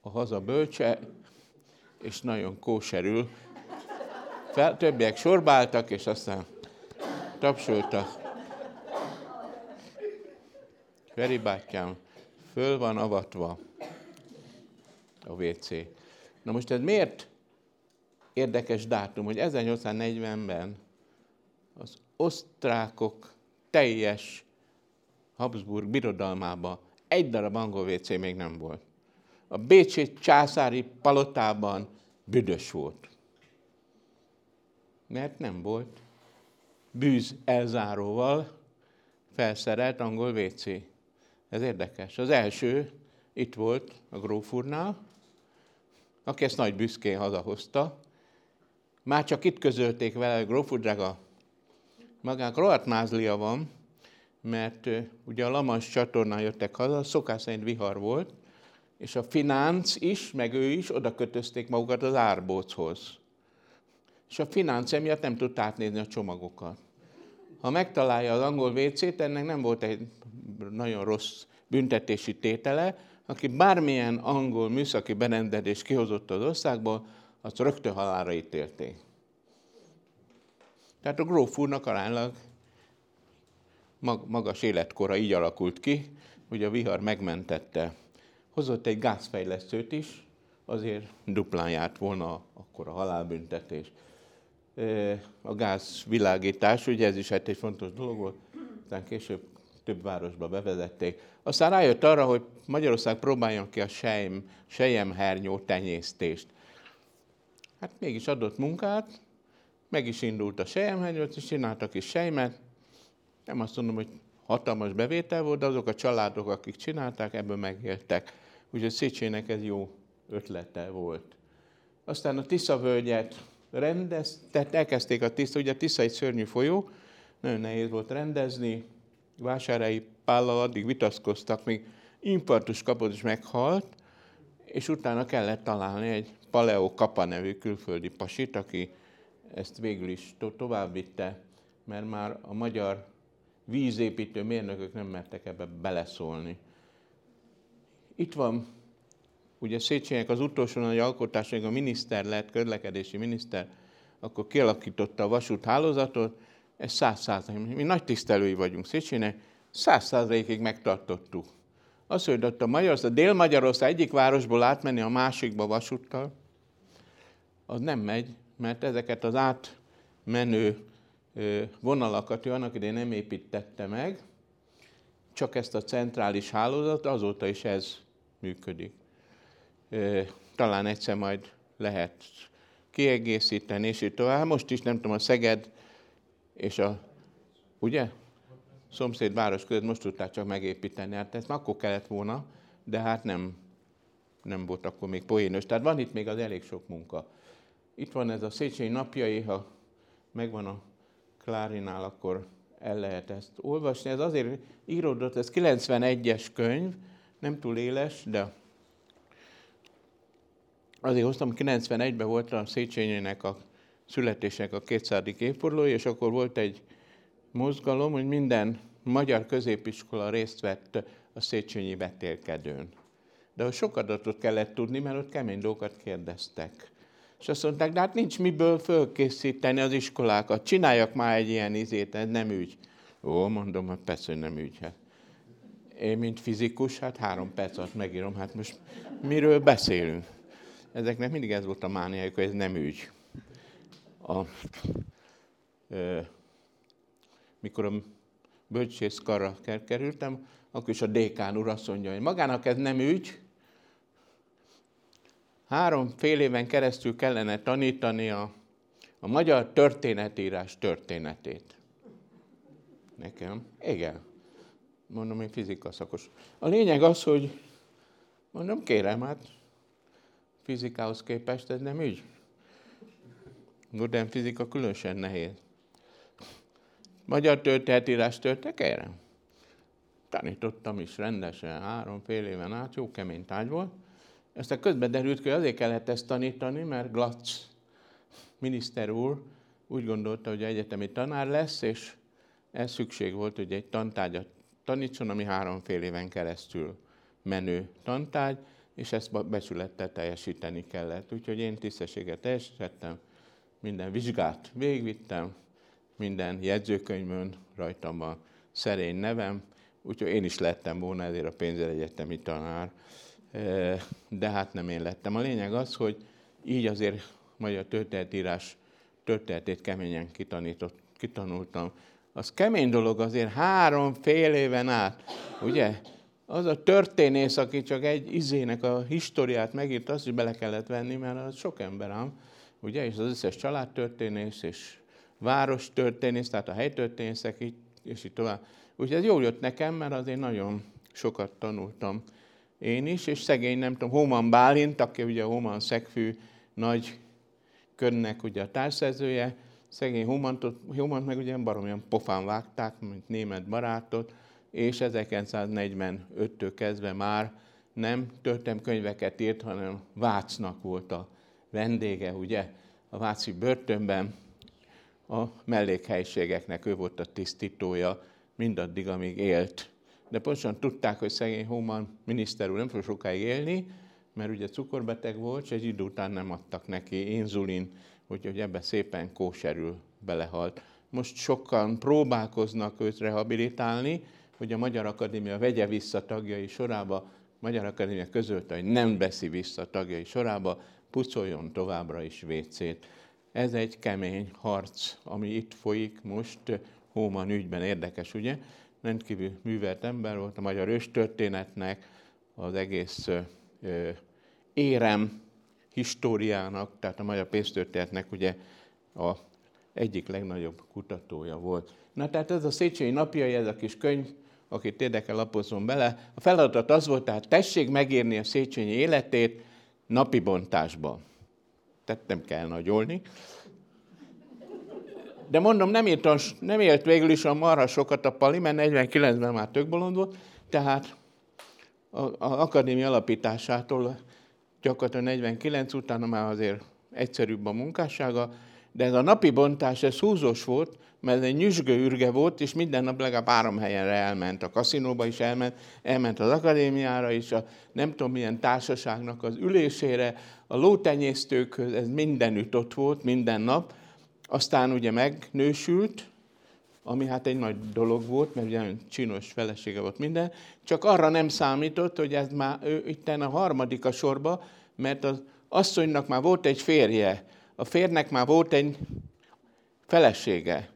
a haza bölcse, és nagyon kóserül. Fel, többiek sorbáltak, és aztán tapsoltak. Feri bátyám, föl van avatva a WC. Na most ez miért érdekes dátum, hogy 1840-ben az osztrákok teljes Habsburg birodalmában egy darab angol WC még nem volt. A Bécsi császári palotában büdös volt. Mert nem volt bűz elzáróval felszerelt angol WC. Ez érdekes. Az első itt volt a grófurnál, aki ezt nagy büszkén hazahozta. Már csak itt közölték vele, hogy grófúr drága, magának rohadt mázlia van, mert ugye a Lamas csatornán jöttek haza, szokás szerint vihar volt, és a finánc is, meg ő is oda kötözték magukat az árbóchoz. És a finánc emiatt nem tudta átnézni a csomagokat. Ha megtalálja az angol WC-t, ennek nem volt egy nagyon rossz büntetési tétele, aki bármilyen angol műszaki berendezést kihozott az országból, azt rögtön halára ítélték. Tehát a gróf úrnak aránylag magas életkora így alakult ki, hogy a vihar megmentette hozott egy gázfejlesztőt is, azért duplán járt volna akkor a halálbüntetés. A gázvilágítás, ugye ez is hát egy fontos dolog volt, aztán később több városba bevezették. Aztán rájött arra, hogy Magyarország próbáljon ki a sejm, sejemhernyó tenyésztést. Hát mégis adott munkát, meg is indult a sejemhernyót, és csináltak is sejmet. Nem azt mondom, hogy hatalmas bevétel volt, de azok a családok, akik csinálták, ebből megéltek. Úgyhogy Széchenyinek ez jó ötlete volt. Aztán a Tisza völgyet rendez, tehát elkezdték a Tisza, ugye a Tisza egy szörnyű folyó, nagyon nehéz volt rendezni, vásárai pállal addig vitaszkoztak, még infarktus kapott és meghalt, és utána kellett találni egy Paleo Kapa nevű külföldi pasit, aki ezt végül is to- tovább vitte, mert már a magyar vízépítő mérnökök nem mertek ebbe beleszólni. Itt van ugye Széchenyek az utolsó nagy alkotás, a miniszter lett, közlekedési miniszter, akkor kialakította a vasúthálózatot, ez száz százalék. Mi nagy tisztelői vagyunk Széchenynek, száz százalékig megtartottuk. Azt, hogy ott a Magyarország, Dél-Magyarország egyik városból átmenni a másikba vasúttal, az nem megy, mert ezeket az átmenő vonalakat ő annak idején nem építette meg, csak ezt a centrális hálózat, azóta is ez működik. Talán egyszer majd lehet kiegészíteni, és így tovább. Most is nem tudom, a Szeged és a, ugye? Szomszéd város között most tudták csak megépíteni. Hát ezt akkor kellett volna, de hát nem, nem volt akkor még poénos. Tehát van itt még az elég sok munka. Itt van ez a Széchenyi napjai, ha megvan a Klárinál, akkor el lehet ezt olvasni. Ez azért íródott, ez 91-es könyv, nem túl éles, de azért hoztam, 91-ben volt a Széchenyének a születések a 200. évfordulója, és akkor volt egy mozgalom, hogy minden magyar középiskola részt vett a Széchenyi vetélkedőn. De ott sok adatot kellett tudni, mert ott kemény dolgokat kérdeztek. És azt mondták, de hát nincs miből fölkészíteni az iskolákat, csináljak már egy ilyen izét, ez nem ügy. Ó, mondom, hát persze, hogy nem ügy. Hát. Én, mint fizikus, hát három perc alatt megírom, hát most miről beszélünk? Ezeknek mindig ez volt a mániájuk, hogy ez nem ügy. A, ö, mikor a bölcsészkarra kerültem, akkor is a dékán úr azt mondja, hogy magának ez nem ügy, három fél éven keresztül kellene tanítani a, a magyar történetírás történetét. Nekem? Igen. Mondom, én fizika szakos. A lényeg az, hogy mondom, kérem, hát fizikához képest ez nem ügy. Modern fizika különösen nehéz. Magyar történetírás történet, kérem. Tanítottam is rendesen, három fél éven át, jó kemény táj volt. Aztán közben derült hogy azért kellett ezt tanítani, mert Glatz miniszter úr úgy gondolta, hogy egyetemi tanár lesz, és ez szükség volt, hogy egy tantárgyat tanítson, ami három fél éven keresztül menő tantárgy, és ezt becsülettel teljesíteni kellett. Úgyhogy én tisztességet teljesítettem, minden vizsgát végvittem, minden jegyzőkönyvön rajtam van szerény nevem, úgyhogy én is lettem volna ezért a pénzügyegyetemi tanár de hát nem én lettem. A lényeg az, hogy így azért magyar történetírás történetét keményen kitanított, kitanultam. Az kemény dolog azért három fél éven át, ugye? Az a történész, aki csak egy izének a históriát megírt, azt is bele kellett venni, mert az sok ember ám, ugye? És az összes családtörténész és város történész, tehát a helytörténészek, és így tovább. Úgyhogy ez jól jött nekem, mert azért nagyon sokat tanultam én is, és szegény, nem tudom, Hóman Bálint, aki ugye a Hóman Szegfű nagy körnek ugye a társszerzője, szegény Hómant meg ugye baromilyen pofán vágták, mint német barátot, és 1945-től kezdve már nem könyveket írt, hanem Vácnak volt a vendége, ugye, a Váci börtönben, a mellékhelyiségeknek ő volt a tisztítója mindaddig, amíg élt de pontosan tudták, hogy szegény Hóman miniszter úr nem fog sokáig élni, mert ugye cukorbeteg volt, és egy idő után nem adtak neki inzulin, úgyhogy ebbe szépen kóserül belehalt. Most sokan próbálkoznak őt rehabilitálni, hogy a Magyar Akadémia vegye vissza tagjai sorába, Magyar Akadémia közölte, hogy nem veszi vissza tagjai sorába, pucoljon továbbra is vécét. Ez egy kemény harc, ami itt folyik most Hóman ügyben. Érdekes, ugye? rendkívül művelt ember volt a magyar őstörténetnek, az egész ö, érem históriának, tehát a magyar pénztörténetnek ugye a egyik legnagyobb kutatója volt. Na tehát ez a Széchenyi napjai, ez a kis könyv, akit érdekel, lapozzon bele. A feladat az volt, tehát tessék megírni a Széchenyi életét napi bontásban. Tehát nem kell nagyolni. De mondom, nem, írtam, nem élt végül is a marha sokat a Pali, mert 49-ben már tök bolond volt, tehát az akadémia alapításától gyakorlatilag 49 utána már azért egyszerűbb a munkássága, De ez a napi bontás, ez húzós volt, mert egy nyüzsgő ürge volt, és minden nap legalább három helyenre elment. A kaszinóba is elment, elment az akadémiára is, a nem tudom milyen társaságnak az ülésére, a lótenyésztőkhöz, ez mindenütt ott volt, minden nap. Aztán ugye megnősült, ami hát egy nagy dolog volt, mert ugye csinos felesége volt minden, csak arra nem számított, hogy ez már ő itten a harmadik a sorba, mert az asszonynak már volt egy férje, a férnek már volt egy felesége.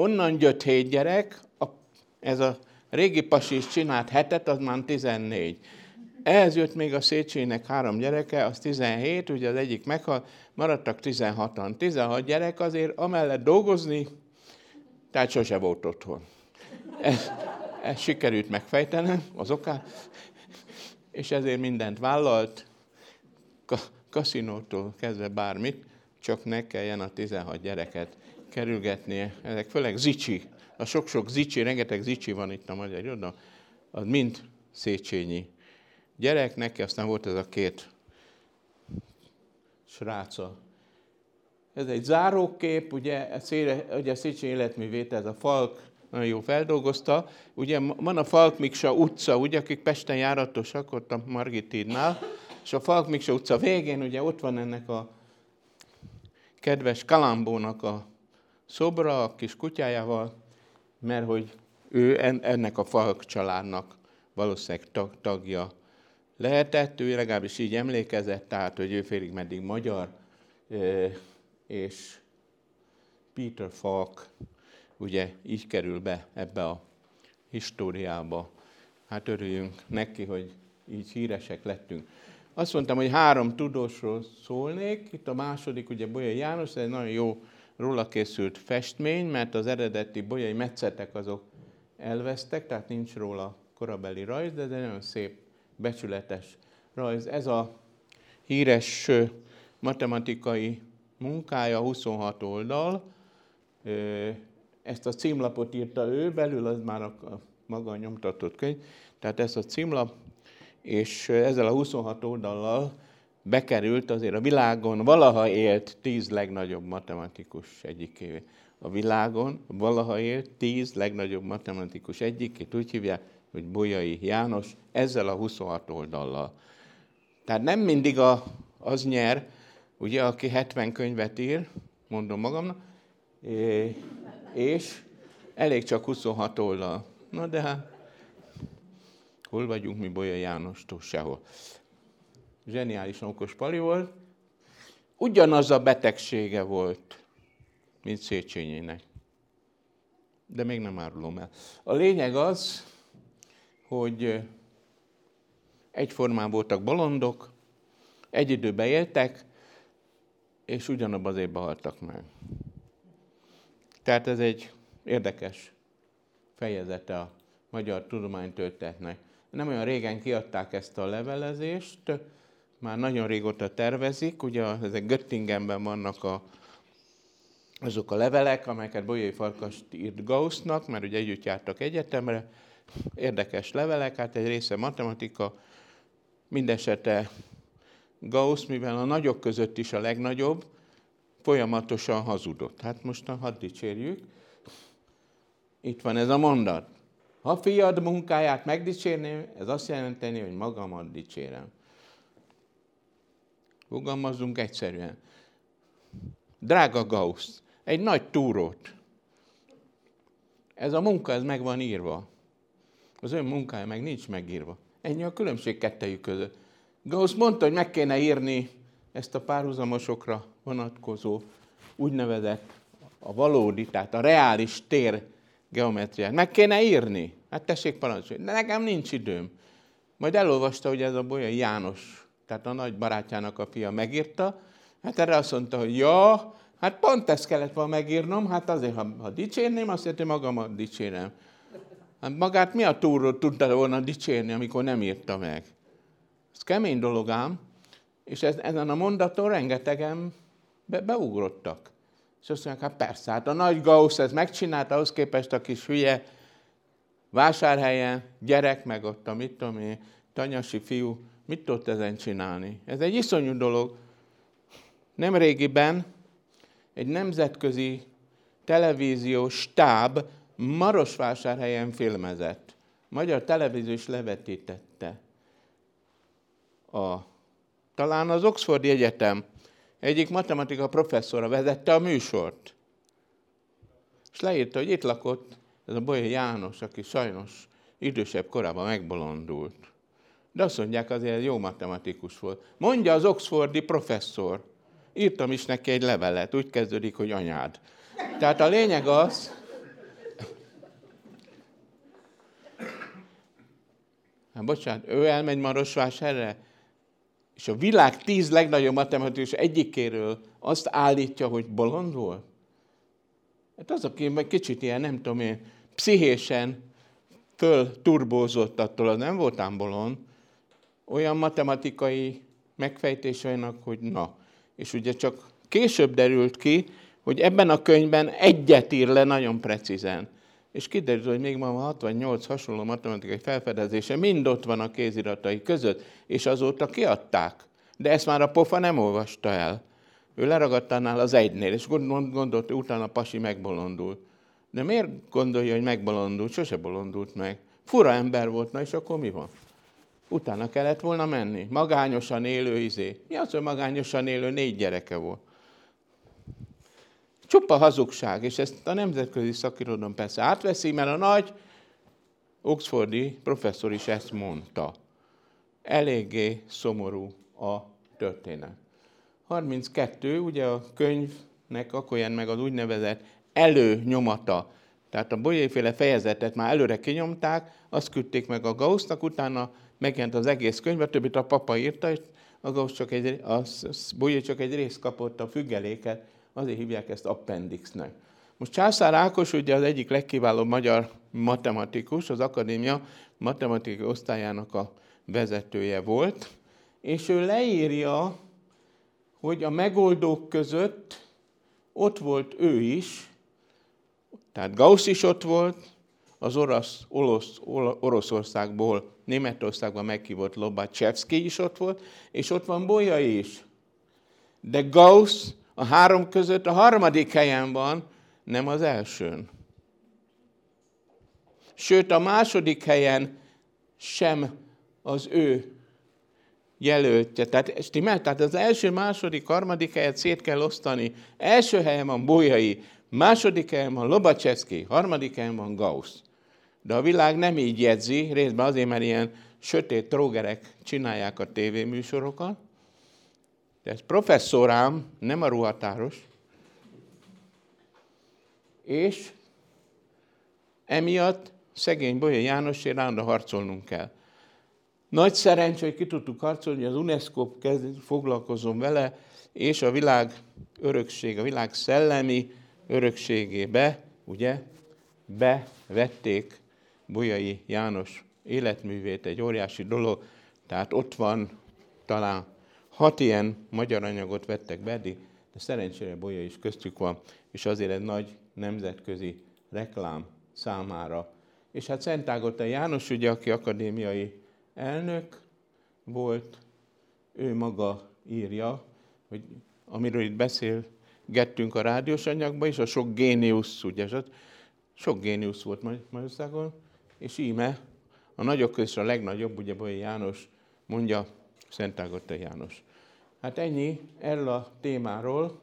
Onnan jött hét gyerek, a, ez a régi pasi is csinált hetet, az már 14. Ehhez jött még a Széchenyinek három gyereke, az 17, ugye az egyik meghalt, maradtak 16-an. 16 gyerek azért amellett dolgozni, tehát sose volt otthon. Ez, ez sikerült megfejtenem, az okát, és ezért mindent vállalt, ka- kaszinótól kezdve bármit, csak ne kelljen a 16 gyereket kerülgetnie. Ezek főleg zicsi, a sok-sok zicsi, rengeteg zicsi van itt a magyar irodalom, az mind Széchenyi gyerek, neki aztán volt ez a két sráca. Ez egy zárókép, ugye, ugye Széchenyi életművét, ez a Falk nagyon jó feldolgozta. Ugye van a Falk Miksa utca, ugye, akik Pesten járatosak, ott a Margitidnál, és a Falk Miksa utca végén ugye ott van ennek a kedves Kalambónak a szobra a kis kutyájával, mert hogy ő ennek a Falk családnak valószínűleg tagja lehetett, ő legalábbis így emlékezett, tehát, hogy ő félig meddig magyar, és Peter Falk ugye így kerül be ebbe a históriába. Hát örüljünk neki, hogy így híresek lettünk. Azt mondtam, hogy három tudósról szólnék. Itt a második, ugye Bolyai János, ez egy nagyon jó róla készült festmény, mert az eredeti bolyai metszetek azok elvesztek, tehát nincs róla korabeli rajz, de ez egy nagyon szép, becsületes rajz. Ez a híres matematikai munkája, 26 oldal. Ezt a címlapot írta ő, belül az már a maga nyomtatott könyv. Tehát ez a címlap, és ezzel a 26 oldallal bekerült azért a világon valaha élt tíz legnagyobb matematikus egyikévé. A világon valaha élt tíz legnagyobb matematikus egyikét, úgy hívják, hogy Bolyai János, ezzel a 26 oldallal. Tehát nem mindig a, az nyer, ugye, aki 70 könyvet ír, mondom magamnak, és elég csak 26 oldal. Na de hát, hol vagyunk mi Bolyai Jánostól? Sehol zseniálisan okos pali volt, ugyanaz a betegsége volt, mint Széchenyinek. De még nem árulom el. A lényeg az, hogy egyformán voltak bolondok, egy időben éltek, és ugyanabban az évben haltak meg. Tehát ez egy érdekes fejezete a magyar tudománytörténetnek. Nem olyan régen kiadták ezt a levelezést, már nagyon régóta tervezik, ugye ezek Göttingenben vannak a, azok a levelek, amelyeket Bolyai Farkast írt Gaussnak, mert ugye együtt jártak egyetemre, érdekes levelek, hát egy része matematika, mindesete Gauss, mivel a nagyok között is a legnagyobb, folyamatosan hazudott. Hát most hadd dicsérjük. Itt van ez a mondat. Ha fiad munkáját megdicsérném, ez azt jelenteni, hogy magamat dicsérem. Fogalmazzunk egyszerűen. Drága Gauss, egy nagy túrót. Ez a munka, ez meg van írva. Az ön munkája meg nincs megírva. Ennyi a különbség kettejük között. Gauss mondta, hogy meg kéne írni ezt a párhuzamosokra vonatkozó úgynevezett a valódi, tehát a reális tér geometriát. Meg kéne írni. Hát tessék parancsolni. De nekem nincs időm. Majd elolvasta, hogy ez a Bolyai János tehát a nagy barátjának a fia megírta, hát erre azt mondta, hogy ja, hát pont ezt kellett volna megírnom, hát azért, ha, ha dicsérném, azt jelenti, magamat dicsérem. Hát magát mi a túról tudta volna dicsérni, amikor nem írta meg? Ez kemény dolog ám, és ez, ezen a mondaton rengetegen be, beugrottak. És azt mondják, hát persze, hát a nagy Gauss ez megcsinálta, ahhoz képest a kis hülye vásárhelyen, gyerek, meg ott a mit tudom én, tanyasi fiú, Mit tudott ezen csinálni? Ez egy iszonyú dolog. Nem régiben egy nemzetközi televíziós stáb Marosvásárhelyen filmezett. Magyar televízió is levetítette. A, talán az Oxfordi Egyetem egyik matematika professzora vezette a műsort. És leírta, hogy itt lakott ez a Bolyai János, aki sajnos idősebb korában megbolondult. De azt mondják, azért jó matematikus volt. Mondja az Oxfordi professzor. Írtam is neki egy levelet, úgy kezdődik, hogy anyád. Tehát a lényeg az, hát bocsánat, ő elmegy Marosvásárra, és a világ tíz legnagyobb matematikus egyikéről azt állítja, hogy bolond volt? Hát az, aki meg kicsit ilyen, nem tudom én, pszichésen turbózott attól, az nem voltam bolond, olyan matematikai megfejtéseinek, hogy na. És ugye csak később derült ki, hogy ebben a könyvben egyet ír le nagyon precízen. És kiderült, hogy még ma 68 hasonló matematikai felfedezése mind ott van a kéziratai között, és azóta kiadták. De ezt már a pofa nem olvasta el. Ő leragadt annál az egynél, és gondolt, hogy utána Pasi megbolondul. De miért gondolja, hogy megbolondult? Sose bolondult meg. Fura ember volt, na és akkor mi van? Utána kellett volna menni. Magányosan élő izé. Mi az, hogy magányosan élő négy gyereke volt? Csupa hazugság, és ezt a nemzetközi szakirodalom persze átveszi, mert a nagy Oxfordi professzor is ezt mondta. Eléggé szomorú a történet. 32, ugye a könyvnek akkor jön meg az úgynevezett előnyomata. Tehát a bolyéféle fejezetet már előre kinyomták, azt küldték meg a Gaussnak, utána megjelent az egész könyv, a többit a papa írta, és a Gauss csak egy, a Bolyé csak egy részt kapott a függeléket, azért hívják ezt appendixnek. Most Császár Ákos ugye az egyik legkiválóbb magyar matematikus, az akadémia matematikai osztályának a vezetője volt, és ő leírja, hogy a megoldók között ott volt ő is, tehát Gauss is ott volt, az orosz, orosz, Oroszországból Németországban meghívott Lobachevsky is ott volt, és ott van Bolya is. De Gauss a három között a harmadik helyen van, nem az elsőn. Sőt, a második helyen sem az ő jelöltje. Tehát, stimmel? Tehát az első, második, harmadik helyet szét kell osztani. Első helyen van Bolyai, második helyen van Lobacseszki, harmadik helyen van Gauss. De a világ nem így jegyzi, részben azért, mert ilyen sötét trógerek csinálják a tévéműsorokat. De ez professzorám, nem a ruhatáros. És emiatt szegény Bolya Jánosért ránda harcolnunk kell. Nagy szerencsé, hogy ki tudtuk harcolni, az UNESCO kezd, foglalkozom vele, és a világ örökség, a világ szellemi örökségébe, ugye, bevették Bolyai János életművét, egy óriási dolog, tehát ott van talán hat ilyen magyar anyagot vettek be, de szerencsére Bolya is köztük van, és azért egy nagy nemzetközi reklám számára. És hát Szent Ágota János, ugye, aki akadémiai elnök volt, ő maga írja, hogy amiről itt beszélgettünk a rádiós anyagban is, a sok géniusz, ugye, sok géniusz volt Magyarországon, és íme a nagyok között a legnagyobb, ugye Boly János mondja, Szent Ágota János. Hát ennyi erről a témáról.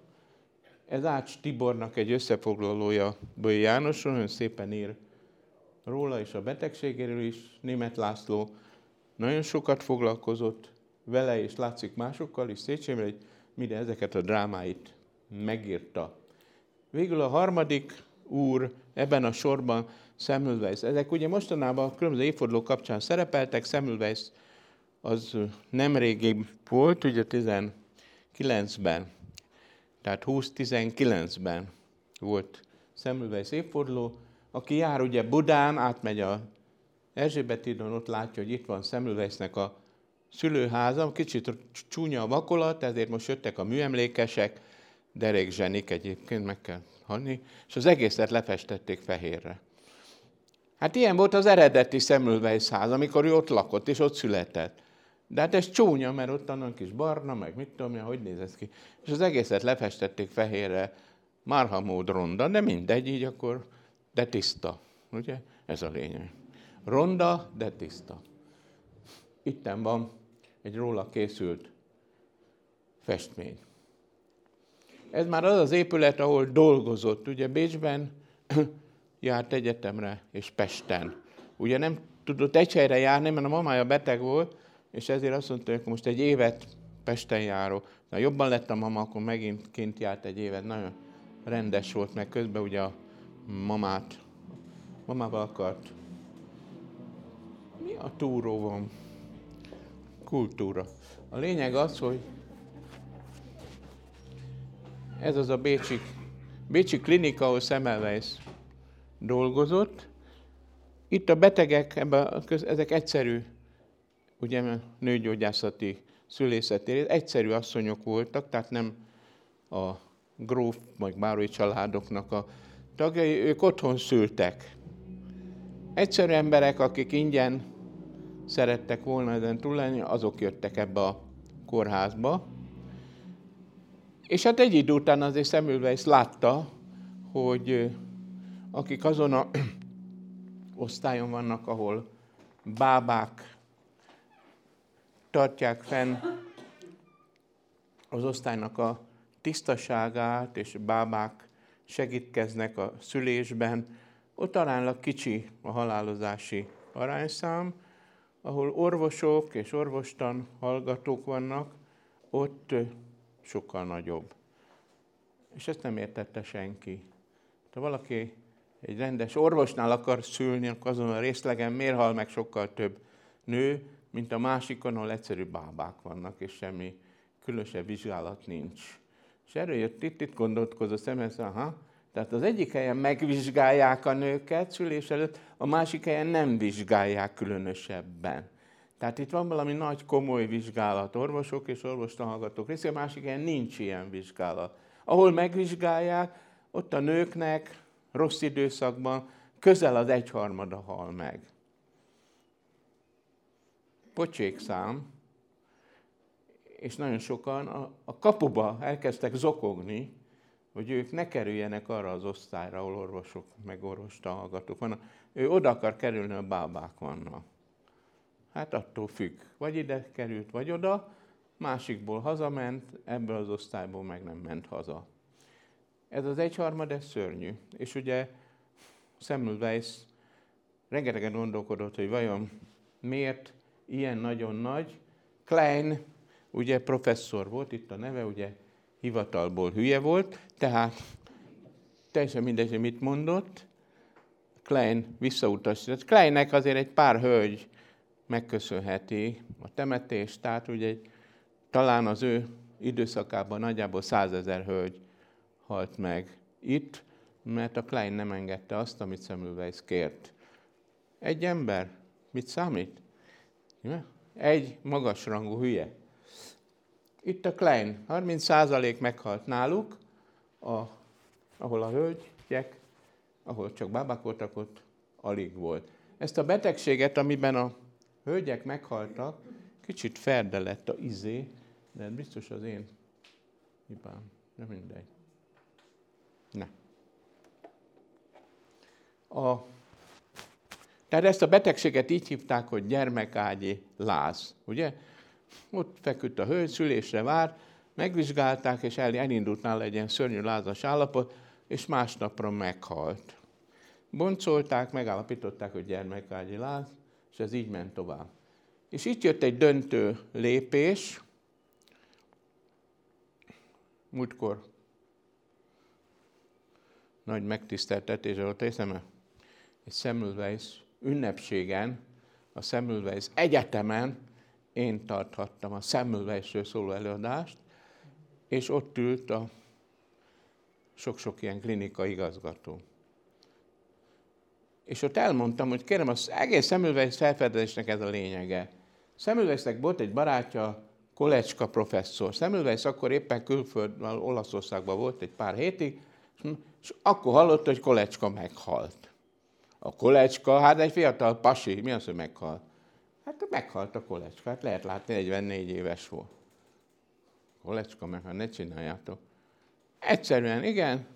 Ez Ács Tibornak egy összefoglalója Boly János, nagyon szépen ír róla és a betegségéről is. Német László nagyon sokat foglalkozott vele, és látszik másokkal is Széchenyi, hogy mire ezeket a drámáit megírta. Végül a harmadik úr ebben a sorban Semmelweis. Ezek ugye mostanában a különböző évforduló kapcsán szerepeltek, Semmelweis az nem régi volt, ugye 19-ben, tehát 20-19-ben volt Semmelweis évforduló, aki jár ugye Budán, átmegy a Erzsébet időn ott látja, hogy itt van Semmelweisnek a szülőháza, kicsit csúnya a vakolat, ezért most jöttek a műemlékesek, derék zsenik egyébként, meg kell halni, és az egészet lefestették fehérre. Hát ilyen volt az eredeti Semmelweis ház, amikor ő ott lakott, és ott született. De hát ez csúnya, mert ott annak kis barna, meg mit tudom hogy néz ez ki. És az egészet lefestették fehérre Márha mód ronda, de mindegy, így akkor, de tiszta. Ugye? Ez a lényeg. Ronda, de tiszta. Itten van egy róla készült festmény. Ez már az az épület, ahol dolgozott. Ugye Bécsben járt egyetemre, és Pesten. Ugye nem tudott egy helyre járni, mert a mamája beteg volt, és ezért azt mondta, hogy most egy évet Pesten járok. Na jobban lett a mama, akkor megint kint járt egy évet. Nagyon rendes volt, meg közben ugye a mamát, mamával akart. Mi a túró van? Kultúra. A lényeg az, hogy ez az a Bécsi, Bécsi klinika, ahol Semmelweis dolgozott. Itt a betegek, ebben, ezek egyszerű, ugye nőgyógyászati szülészeti, egyszerű asszonyok voltak, tehát nem a gróf, vagy bárói családoknak a tagjai, ők otthon szültek. Egyszerű emberek, akik ingyen szerettek volna ezen túl lenni, azok jöttek ebbe a kórházba. És hát egy idő után azért Semmelweis látta, hogy akik azon a osztályon vannak, ahol bábák tartják fenn az osztálynak a tisztaságát, és bábák segítkeznek a szülésben, ott aránylag kicsi a halálozási arányszám, ahol orvosok és orvostan hallgatók vannak, ott sokkal nagyobb. És ezt nem értette senki. Ha valaki egy rendes orvosnál akar szülni, akkor azon a részlegen miért hal meg sokkal több nő, mint a másikon, ahol egyszerű bábák vannak, és semmi különösebb vizsgálat nincs. És erről jött itt, itt gondolkodott szemhez, aha, tehát az egyik helyen megvizsgálják a nőket szülés előtt, a másik helyen nem vizsgálják különösebben. Tehát itt van valami nagy, komoly vizsgálat, orvosok és orvostanhallgatók részéről, a másik helyen nincs ilyen vizsgálat. Ahol megvizsgálják, ott a nőknek rossz időszakban közel az egyharmada hal meg. Pocsékszám, és nagyon sokan a, a kapuba elkezdtek zokogni, hogy ők ne kerüljenek arra az osztályra, ahol orvosok, meg orvostanhallgatók vannak. Ő oda akar kerülni, a bábák vannak. Hát attól függ. Vagy ide került, vagy oda, másikból hazament, ebből az osztályból meg nem ment haza. Ez az egyharmad, ez szörnyű. És ugye Semmelweis rengetegen gondolkodott, hogy vajon miért ilyen nagyon nagy. Klein, ugye professzor volt, itt a neve, ugye hivatalból hülye volt, tehát teljesen mindegy, hogy mit mondott. Klein visszautasított. Kleinnek azért egy pár hölgy megköszönheti a temetést, tehát ugye talán az ő időszakában nagyjából százezer hölgy halt meg itt, mert a Klein nem engedte azt, amit Semmelweis kért. Egy ember, mit számít? Egy magasrangú hülye. Itt a Klein, 30% meghalt náluk, a, ahol a hölgyek, ahol csak bábák voltak, ott alig volt. Ezt a betegséget, amiben a hölgyek meghaltak, kicsit ferde lett a izé, de biztos az én hibám, nem mindegy. Ne. A, tehát ezt a betegséget így hívták, hogy gyermekágyi láz, ugye? Ott feküdt a hölgy, szülésre vár, megvizsgálták, és el, elindult nála egy ilyen szörnyű lázas állapot, és másnapra meghalt. Boncolták, megállapították, hogy gyermekágyi láz, és ez így ment tovább. És itt jött egy döntő lépés, múltkor nagy megtiszteltetés volt részemre, egy Semmelweis ünnepségen, a Semmelweis egyetemen én tarthattam a Semmelweisről szóló előadást, és ott ült a sok-sok ilyen klinika igazgató. És ott elmondtam, hogy kérem, az egész Semmelweis felfedezésnek ez a lényege. Semmelweisnek volt egy barátja, Kolecska professzor. Semmelweis akkor éppen külföldön, Olaszországban volt egy pár hétig, és akkor hallott, hogy Kolecska meghalt. A Kolecska, hát egy fiatal pasi, mi az, hogy meghalt? Hát meghalt a Kolecska, hát lehet látni, 44 éves volt. Kolecska meghalt, ne csináljátok. Egyszerűen, igen,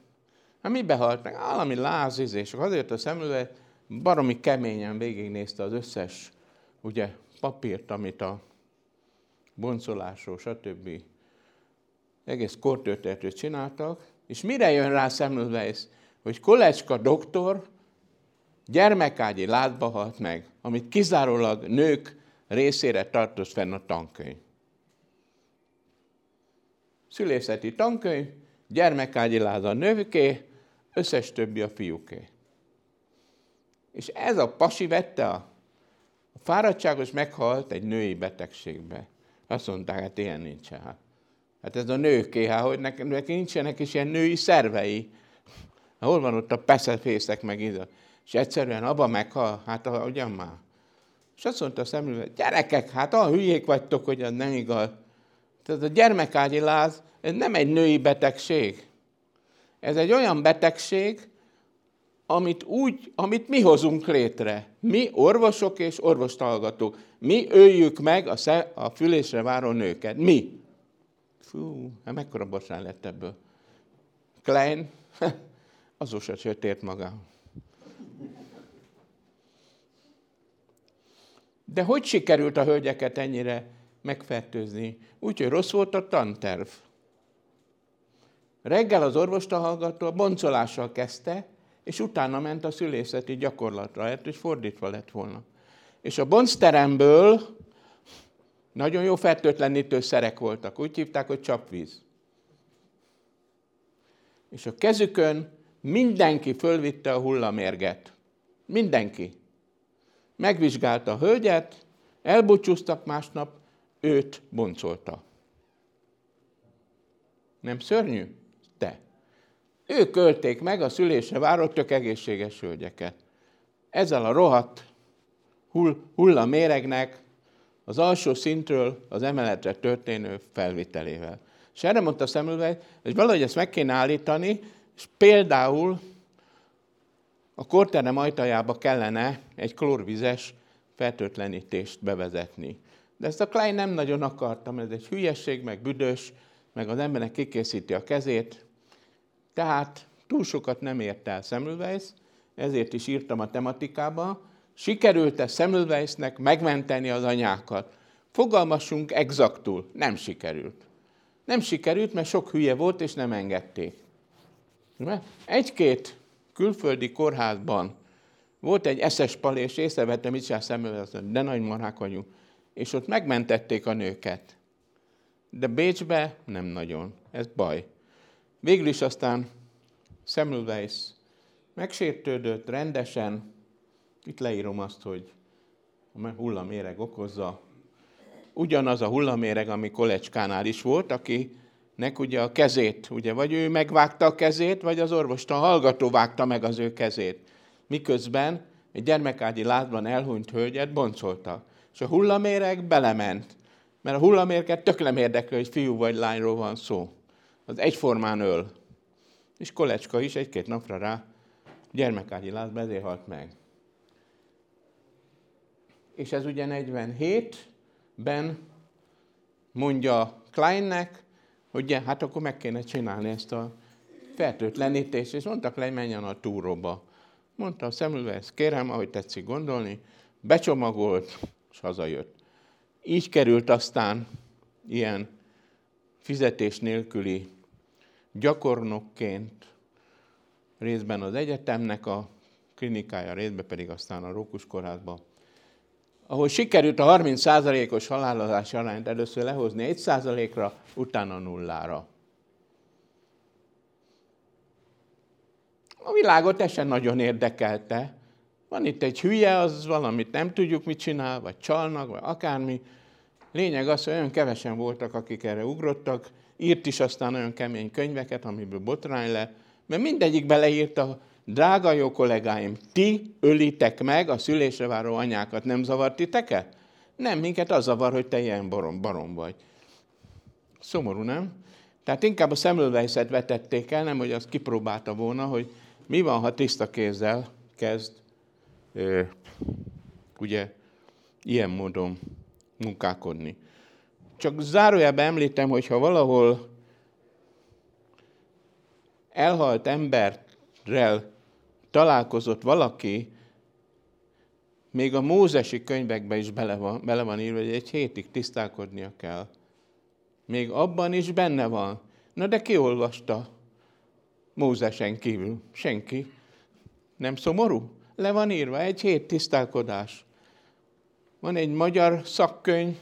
Hát mi behalt meg? Állami lázizés. Azért a szemüveg baromi keményen végignézte az összes ugye, papírt, amit a boncolásról, stb. egész kortörténetet csináltak, és mire jön rá Semmelweis, hogy Kolecska doktor gyermekágyi látba halt meg, amit kizárólag nők részére tartoz fenn a tankönyv. Szülészeti tankönyv, gyermekágyi láz a nőké, összes többi a fiúké. És ez a pasi vette a, a fáradtságos meghalt egy női betegségbe. Azt mondták, hát ilyen nincsen. Hát, hát ez a nőké, hát hogy neki, neki nincsenek is ilyen női szervei. Hol van ott a peszefészek meg ide? És egyszerűen abba meghal, hát ugyan már. És azt mondta a szemlővel, gyerekek, hát a hülyék vagytok, hogy ez nem igaz. Tehát a gyermekágyi láz, ez nem egy női betegség. Ez egy olyan betegség, amit, úgy, amit mi hozunk létre. Mi orvosok és orvostalgatók. Mi öljük meg a, sze, a fülésre váró nőket. Mi. Fú, hát mekkora bocsán lett ebből. Klein, azóta se tért maga. De hogy sikerült a hölgyeket ennyire megfertőzni? Úgyhogy rossz volt a tanterv. Reggel az orvostahallgató a boncolással kezdte, és utána ment a szülészeti gyakorlatra, lehet, hogy fordítva lett volna. És a boncteremből nagyon jó fertőtlenítő szerek voltak, úgy hívták, hogy csapvíz. És a kezükön mindenki fölvitte a hullamérget. Mindenki. Megvizsgálta a hölgyet, elbúcsúztak másnap, őt boncolta. Nem szörnyű? Te. Ők költék meg a szülésre várott tök egészséges hölgyeket. Ezzel a rohadt hull, hullaméregnek az alsó szintről az emeletre történő felvitelével. És erre mondta Szemülvej, hogy valahogy ezt meg kéne állítani, és például a korterem ajtajába kellene egy klórvizes fertőtlenítést bevezetni. De ezt a Klein nem nagyon akartam, ez egy hülyesség, meg büdös, meg az embernek kikészíti a kezét. Tehát túl sokat nem ért el Semmelweis, ezért is írtam a tematikába, sikerült-e Semmelweisnek megmenteni az anyákat? Fogalmassunk exaktul, nem sikerült. Nem sikerült, mert sok hülye volt, és nem engedték. Egy-két külföldi kórházban volt egy eszes pal, és észrevettem, mit csinál szemben, de nagy marhák vagyunk. És ott megmentették a nőket. De Bécsbe nem nagyon. Ez baj. Végül is aztán Semmelweis megsértődött rendesen, itt leírom azt, hogy a hullaméreg okozza. Ugyanaz a hullaméreg, ami Kolecskánál is volt, akinek ugye a kezét, ugye vagy ő megvágta a kezét, vagy az orvosta a hallgató vágta meg az ő kezét. Miközben egy gyermekágyi lázban elhunyt hölgyet boncolta. És a hullaméreg belement. Mert a hullamérget tök nem érdekli, hogy fiú vagy lányról van szó. Az egyformán öl. És Kolecska is egy-két napra rá gyermekágyi lázban ezért halt meg. És ez ugye 47-ben mondja Kleinnek, hogy hát akkor meg kéne csinálni ezt a fertőtlenítést, és mondtak le, menjen a túróba. Mondta a ezt kérem, ahogy tetszik gondolni, becsomagolt, és hazajött. Így került aztán ilyen fizetés nélküli gyakornokként részben az egyetemnek a klinikája, részben pedig aztán a Rókus kórházba, ahol sikerült a 30%-os halálozási arányt először lehozni 1%-ra, utána nullára. A világot ez nagyon érdekelte. Van itt egy hülye, az valamit nem tudjuk, mit csinál, vagy csalnak, vagy akármi. Lényeg az, hogy olyan kevesen voltak, akik erre ugrottak, írt is aztán olyan kemény könyveket, amiből botrány le, mert mindegyik beleírta, drága jó kollégáim, ti ölitek meg a szülésre váró anyákat, nem zavart titeket? Nem, minket az zavar, hogy te ilyen barom, barom vagy. Szomorú, nem? Tehát inkább a szemülvejszet vetették el, nem, hogy azt kipróbálta volna, hogy mi van, ha tiszta kézzel kezd, ö, ugye, ilyen módon munkálkodni. Csak zárójában említem, hogy ha valahol elhalt embert rel találkozott valaki, még a mózesi könyvekben is bele van, bele van írva, hogy egy hétig tisztálkodnia kell. Még abban is benne van. Na de ki olvasta Mózesen kívül? Senki. Nem szomorú? Le van írva, egy hét tisztálkodás. Van egy magyar szakkönyv,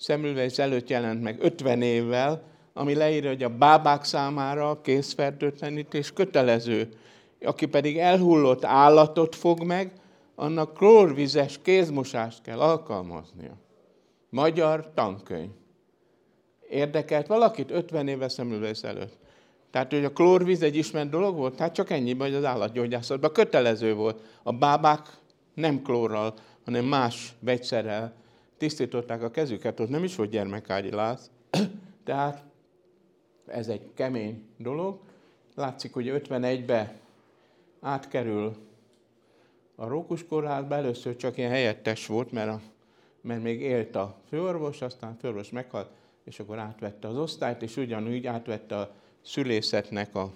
Szemülvejsz előtt jelent meg 50 évvel, ami leírja, hogy a bábák számára a készfertőtlenítés kötelező. Aki pedig elhullott állatot fog meg, annak klórvizes kézmosást kell alkalmaznia. Magyar tankönyv. Érdekelt valakit 50 éve szemülvész előtt. Tehát, hogy a klórvíz egy ismert dolog volt, tehát csak ennyi, hogy az állatgyógyászatban kötelező volt. A bábák nem klórral, hanem más vegyszerrel tisztították a kezüket, ott nem is volt gyermekágyi láz. Tehát ez egy kemény dolog. Látszik, hogy 51-be átkerül a Rókus kórházba, először csak ilyen helyettes volt, mert, a, mert még élt a főorvos, aztán a főorvos meghalt, és akkor átvette az osztályt, és ugyanúgy átvette a szülészetnek a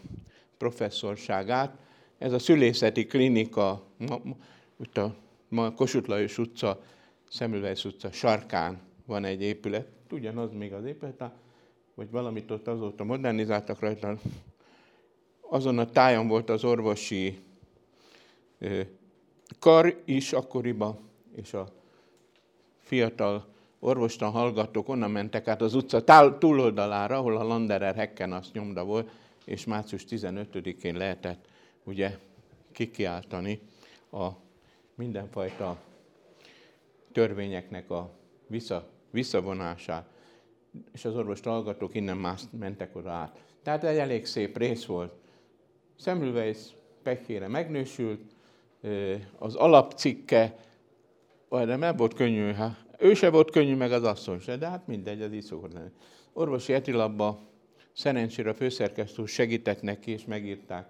professzorságát. Ez a szülészeti klinika, itt a Kossuth Lajos utca, Szemülvejsz utca sarkán van egy épület, ugyanaz még az épület, vagy valamit ott azóta modernizáltak rajta. Azon a tájon volt az orvosi kar is akkoriban, és a fiatal orvostan hallgatók onnan mentek át az utca túloldalára, ahol a Landerer Hekken azt nyomda volt, és március 15-én lehetett ugye kikiáltani a mindenfajta törvényeknek a vissza, visszavonását, és az orvos hallgatók innen más mentek oda át. Tehát egy elég szép rész volt. Semmelweis pekére megnősült, az alapcikke, de nem volt könnyű, hát ő se volt könnyű, meg az asszony se, de hát mindegy, az így szokott lenni. Orvosi etilabba szerencsére a főszerkesztő segített neki, és megírták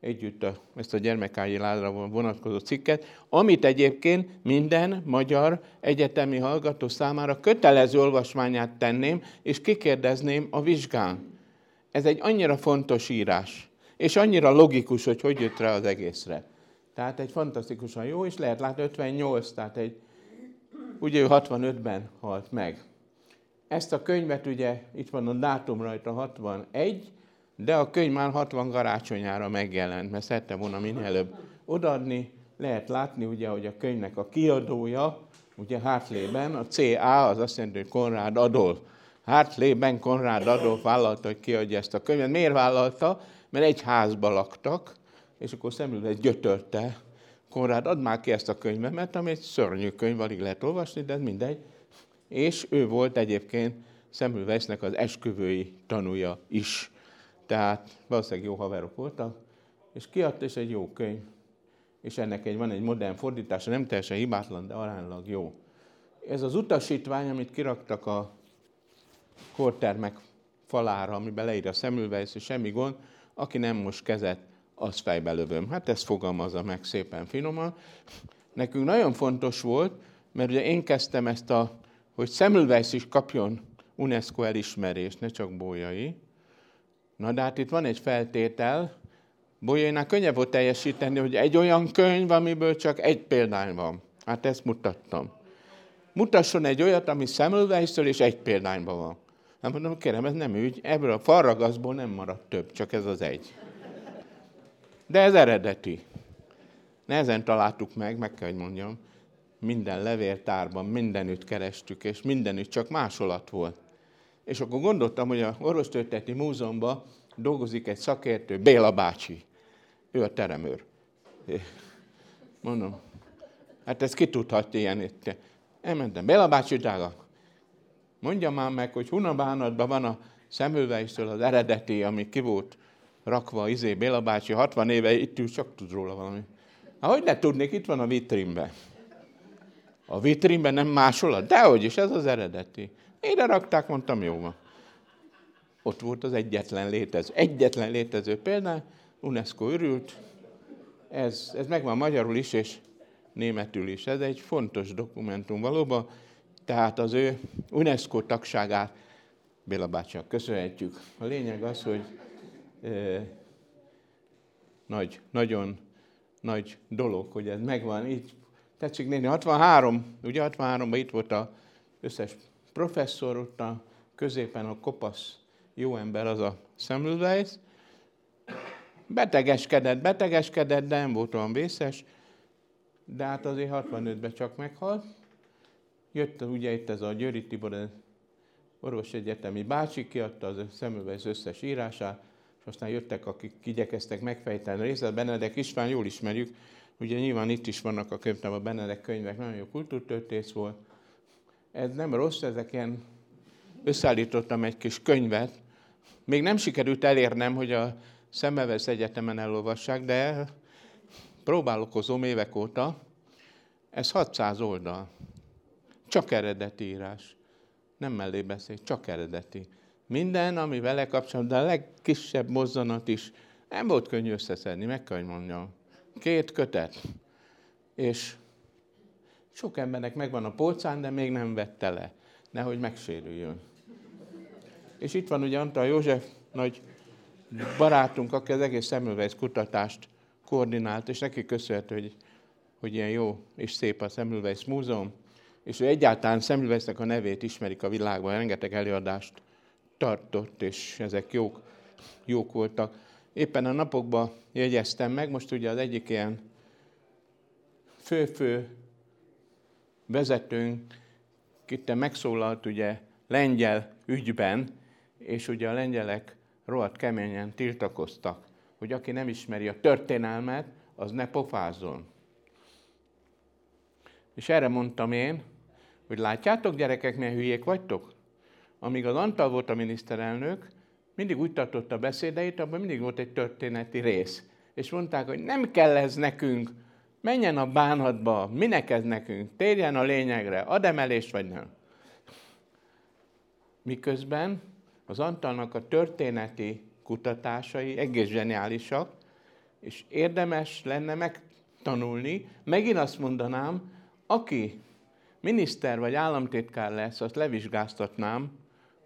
együtt a, ezt a gyermekágyi ládra vonatkozó cikket, amit egyébként minden magyar egyetemi hallgató számára kötelező olvasmányát tenném, és kikérdezném a vizsgán. Ez egy annyira fontos írás, és annyira logikus, hogy hogy jött rá az egészre. Tehát egy fantasztikusan jó, és lehet látni 58, tehát egy, ugye ő 65-ben halt meg. Ezt a könyvet ugye, itt van a dátum rajta 61, de a könyv már 60 garácsonyára megjelent, mert szerettem volna minél előbb odaadni. Lehet látni, ugye, hogy a könyvnek a kiadója, ugye hátlében, a CA az azt jelenti, hogy Konrád Adolf. Hátlében Konrád Adolf vállalta, hogy kiadja ezt a könyvet. Miért vállalta? Mert egy házba laktak, és akkor szemülőt gyötörte. Konrád, add már ki ezt a könyvemet, ami egy szörnyű könyv, alig lehet olvasni, de mindegy. És ő volt egyébként Szemülvesznek az esküvői tanúja is. Tehát valószínűleg jó haverok voltak, és kiadta is egy jó könyv, és ennek egy, van egy modern fordítása, nem teljesen hibátlan, de aránylag jó. Ez az utasítvány, amit kiraktak a kortermek falára, amiben leír a szemülvejsz, és semmi gond, aki nem most kezet, az fejbe lövöm. Hát ezt fogalmazza meg szépen finoman. Nekünk nagyon fontos volt, mert ugye én kezdtem ezt a, hogy Szemülvejsz is kapjon UNESCO elismerést, ne csak Bójai, Na de hát itt van egy feltétel, Bolyainál könnyebb volt teljesíteni, hogy egy olyan könyv, amiből csak egy példány van. Hát ezt mutattam. Mutasson egy olyat, ami Semmelweis-től és egy példányban van. Nem mondom, kérem, ez nem ügy, ebből a farragaszból nem maradt több, csak ez az egy. De ez eredeti. Nehezen találtuk meg, meg kell, hogy mondjam. Minden levéltárban, mindenütt kerestük, és mindenütt csak másolat volt. És akkor gondoltam, hogy a Orvostörténeti Múzeumban dolgozik egy szakértő, Béla bácsi. Ő a teremőr. Mondom, hát ez ki tudhatja ilyen. Elmentem, Béla bácsi drága, mondja már meg, hogy Hunabánatban van a szemülveisztől az eredeti, ami ki volt rakva, izé, Béla bácsi, 60 éve itt ül, csak tud róla valami. Hát hogy ne tudnék, itt van a vitrínben. A vitrínben nem másolat? Dehogy is, ez az eredeti. Ide rakták, mondtam, jó van. Ott volt az egyetlen létező, egyetlen létező példány, UNESCO örült, ez, ez megvan magyarul is, és németül is. Ez egy fontos dokumentum valóban, tehát az ő UNESCO tagságát Béla bácsiak köszönhetjük. A lényeg az, hogy nagy, nagyon nagy dolog, hogy ez megvan. Így tetszik nézni, 63, ugye 63-ban itt volt az összes professzor, ott a középen a kopasz jó ember, az a Semmelweis. Betegeskedett, betegeskedett, de nem volt olyan vészes, de hát azért 65-ben csak meghalt. Jött ugye itt ez a Győri Tibor, orvos egyetemi bácsi, kiadta az Semmelweis összes írását, és aztán jöttek, akik igyekeztek megfejteni részlet. Benedek István jól ismerjük, ugye nyilván itt is vannak a könyvtárban Benedek könyvek, nagyon jó kultúrtörtész volt. Ez nem rossz, ezek ilyen, összeállítottam egy kis könyvet, még nem sikerült elérnem, hogy a Szemmelweis Egyetemen elolvassák, de próbálkozom évek óta. Ez 600 oldal. Csak eredeti írás. Nem mellé beszél, csak eredeti. Minden, ami vele kapcsolatban, de a legkisebb mozzanat is nem volt könnyű összeszedni, meg kell, hogy mondjam. Két kötet. És sok embernek megvan a polcán, de még nem vette le. Nehogy megsérüljön. És itt van ugye Antal József, nagy barátunk, aki az egész Semmelweis kutatást koordinált, és neki köszönhető, hogy, hogy ilyen jó és szép a Semmelweis Múzeum, és ő egyáltalán Semmelweisnek a nevét ismerik a világban, rengeteg előadást tartott, és ezek jók, jók voltak. Éppen a napokban jegyeztem meg, most ugye az egyik ilyen fő-fő vezetőnk itt megszólalt ugye lengyel ügyben, és ugye a lengyelek rohadt keményen tiltakoztak, hogy aki nem ismeri a történelmet, az ne pofázzon. És erre mondtam én, hogy látjátok gyerekek, milyen hülyék vagytok? Amíg az Antal volt a miniszterelnök, mindig úgy tartotta a beszédeit, abban mindig volt egy történeti rész. És mondták, hogy nem kell ez nekünk, menjen a bánatba, minek ez nekünk, térjen a lényegre, ad emelést vagy nem. Miközben az Antalnak a történeti kutatásai egész zseniálisak, és érdemes lenne megtanulni. Megint azt mondanám, aki miniszter vagy államtitkár lesz, azt levizsgáztatnám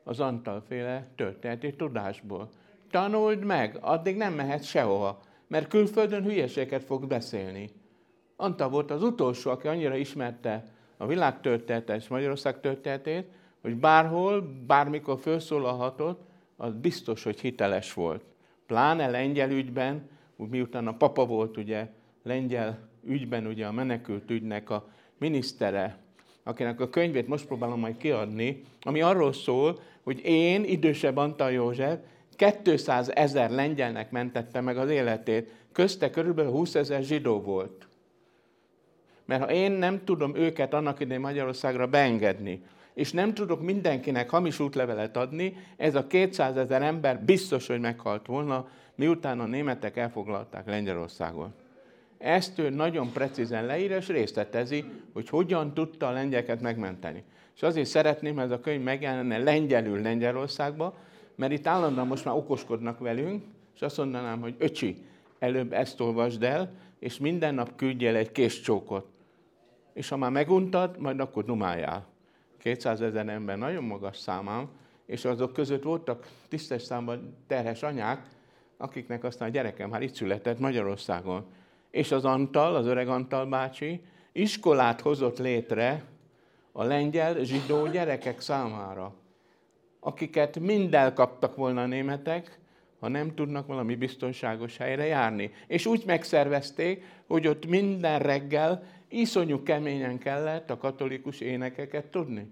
az Antalféle történeti tudásból. Tanuld meg, addig nem mehet sehova, mert külföldön hülyeséget fog beszélni. Antal volt az utolsó, aki annyira ismerte a világ történetet és Magyarország történetét, hogy bárhol, bármikor felszólalhatott, az biztos, hogy hiteles volt. Pláne lengyel ügyben, miután a papa volt ugye lengyel ügyben ugye a menekült ügynek a minisztere, akinek a könyvét most próbálom majd kiadni, ami arról szól, hogy én, idősebb Antal József, 200 ezer lengyelnek mentette meg az életét, közte körülbelül 20 ezer zsidó volt. Mert ha én nem tudom őket annak idején Magyarországra beengedni, és nem tudok mindenkinek hamis útlevelet adni, ez a 200 ezer ember biztos, hogy meghalt volna, miután a németek elfoglalták Lengyelországot. Ezt ő nagyon precízen leír, és részletezi, hogy hogyan tudta a lengyeket megmenteni. És azért szeretném, ez a könyv megjelenne lengyelül Lengyelországba, mert itt állandóan most már okoskodnak velünk, és azt mondanám, hogy öcsi, előbb ezt olvasd el, és minden nap küldjél egy késcsókot. És ha már meguntad, majd akkor numáljál. 200 ezer ember nagyon magas számám, és azok között voltak tisztes számban terhes anyák, akiknek aztán a gyerekem már itt született Magyarországon. És az Antal, az öreg Antal bácsi iskolát hozott létre a lengyel zsidó gyerekek számára, akiket mind elkaptak volna a németek, ha nem tudnak valami biztonságos helyre járni. És úgy megszervezték, hogy ott minden reggel iszonyú keményen kellett a katolikus énekeket tudni.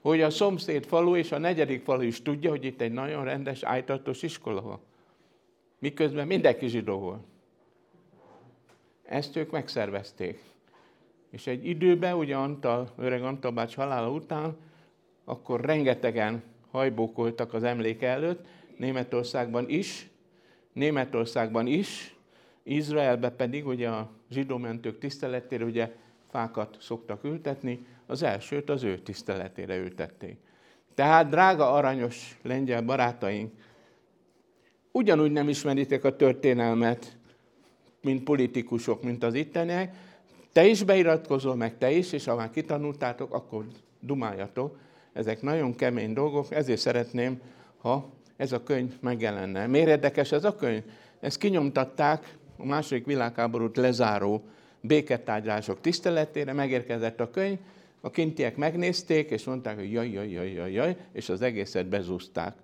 Hogy a szomszéd falu és a negyedik falu is tudja, hogy itt egy nagyon rendes, ájtatos iskola van. Miközben mindenki zsidó volt. Ezt ők megszervezték. És egy időben, ugye Antal, öreg Antal bács halála után, akkor rengetegen hajbókoltak az emléke előtt, Németországban is, Németországban is, Izraelbe pedig ugye a zsidó mentők tiszteletére ugye fákat szoktak ültetni, az elsőt az ő tiszteletére ültették. Tehát, drága aranyos lengyel barátaink, ugyanúgy nem ismeritek a történelmet, mint politikusok, mint az itteniek, te is beiratkozol, meg te is, és ha már kitanultátok, akkor dumáljatok. Ezek nagyon kemény dolgok, ezért szeretném, ha ez a könyv megjelenne. Miért érdekes ez a könyv? Ezt kinyomtatták a második világháborút lezáró béketárgyalások tiszteletére, megérkezett a könyv, a kintiek megnézték, és mondták, hogy jaj, jaj, jaj, jaj, jaj, és az egészet bezúzták.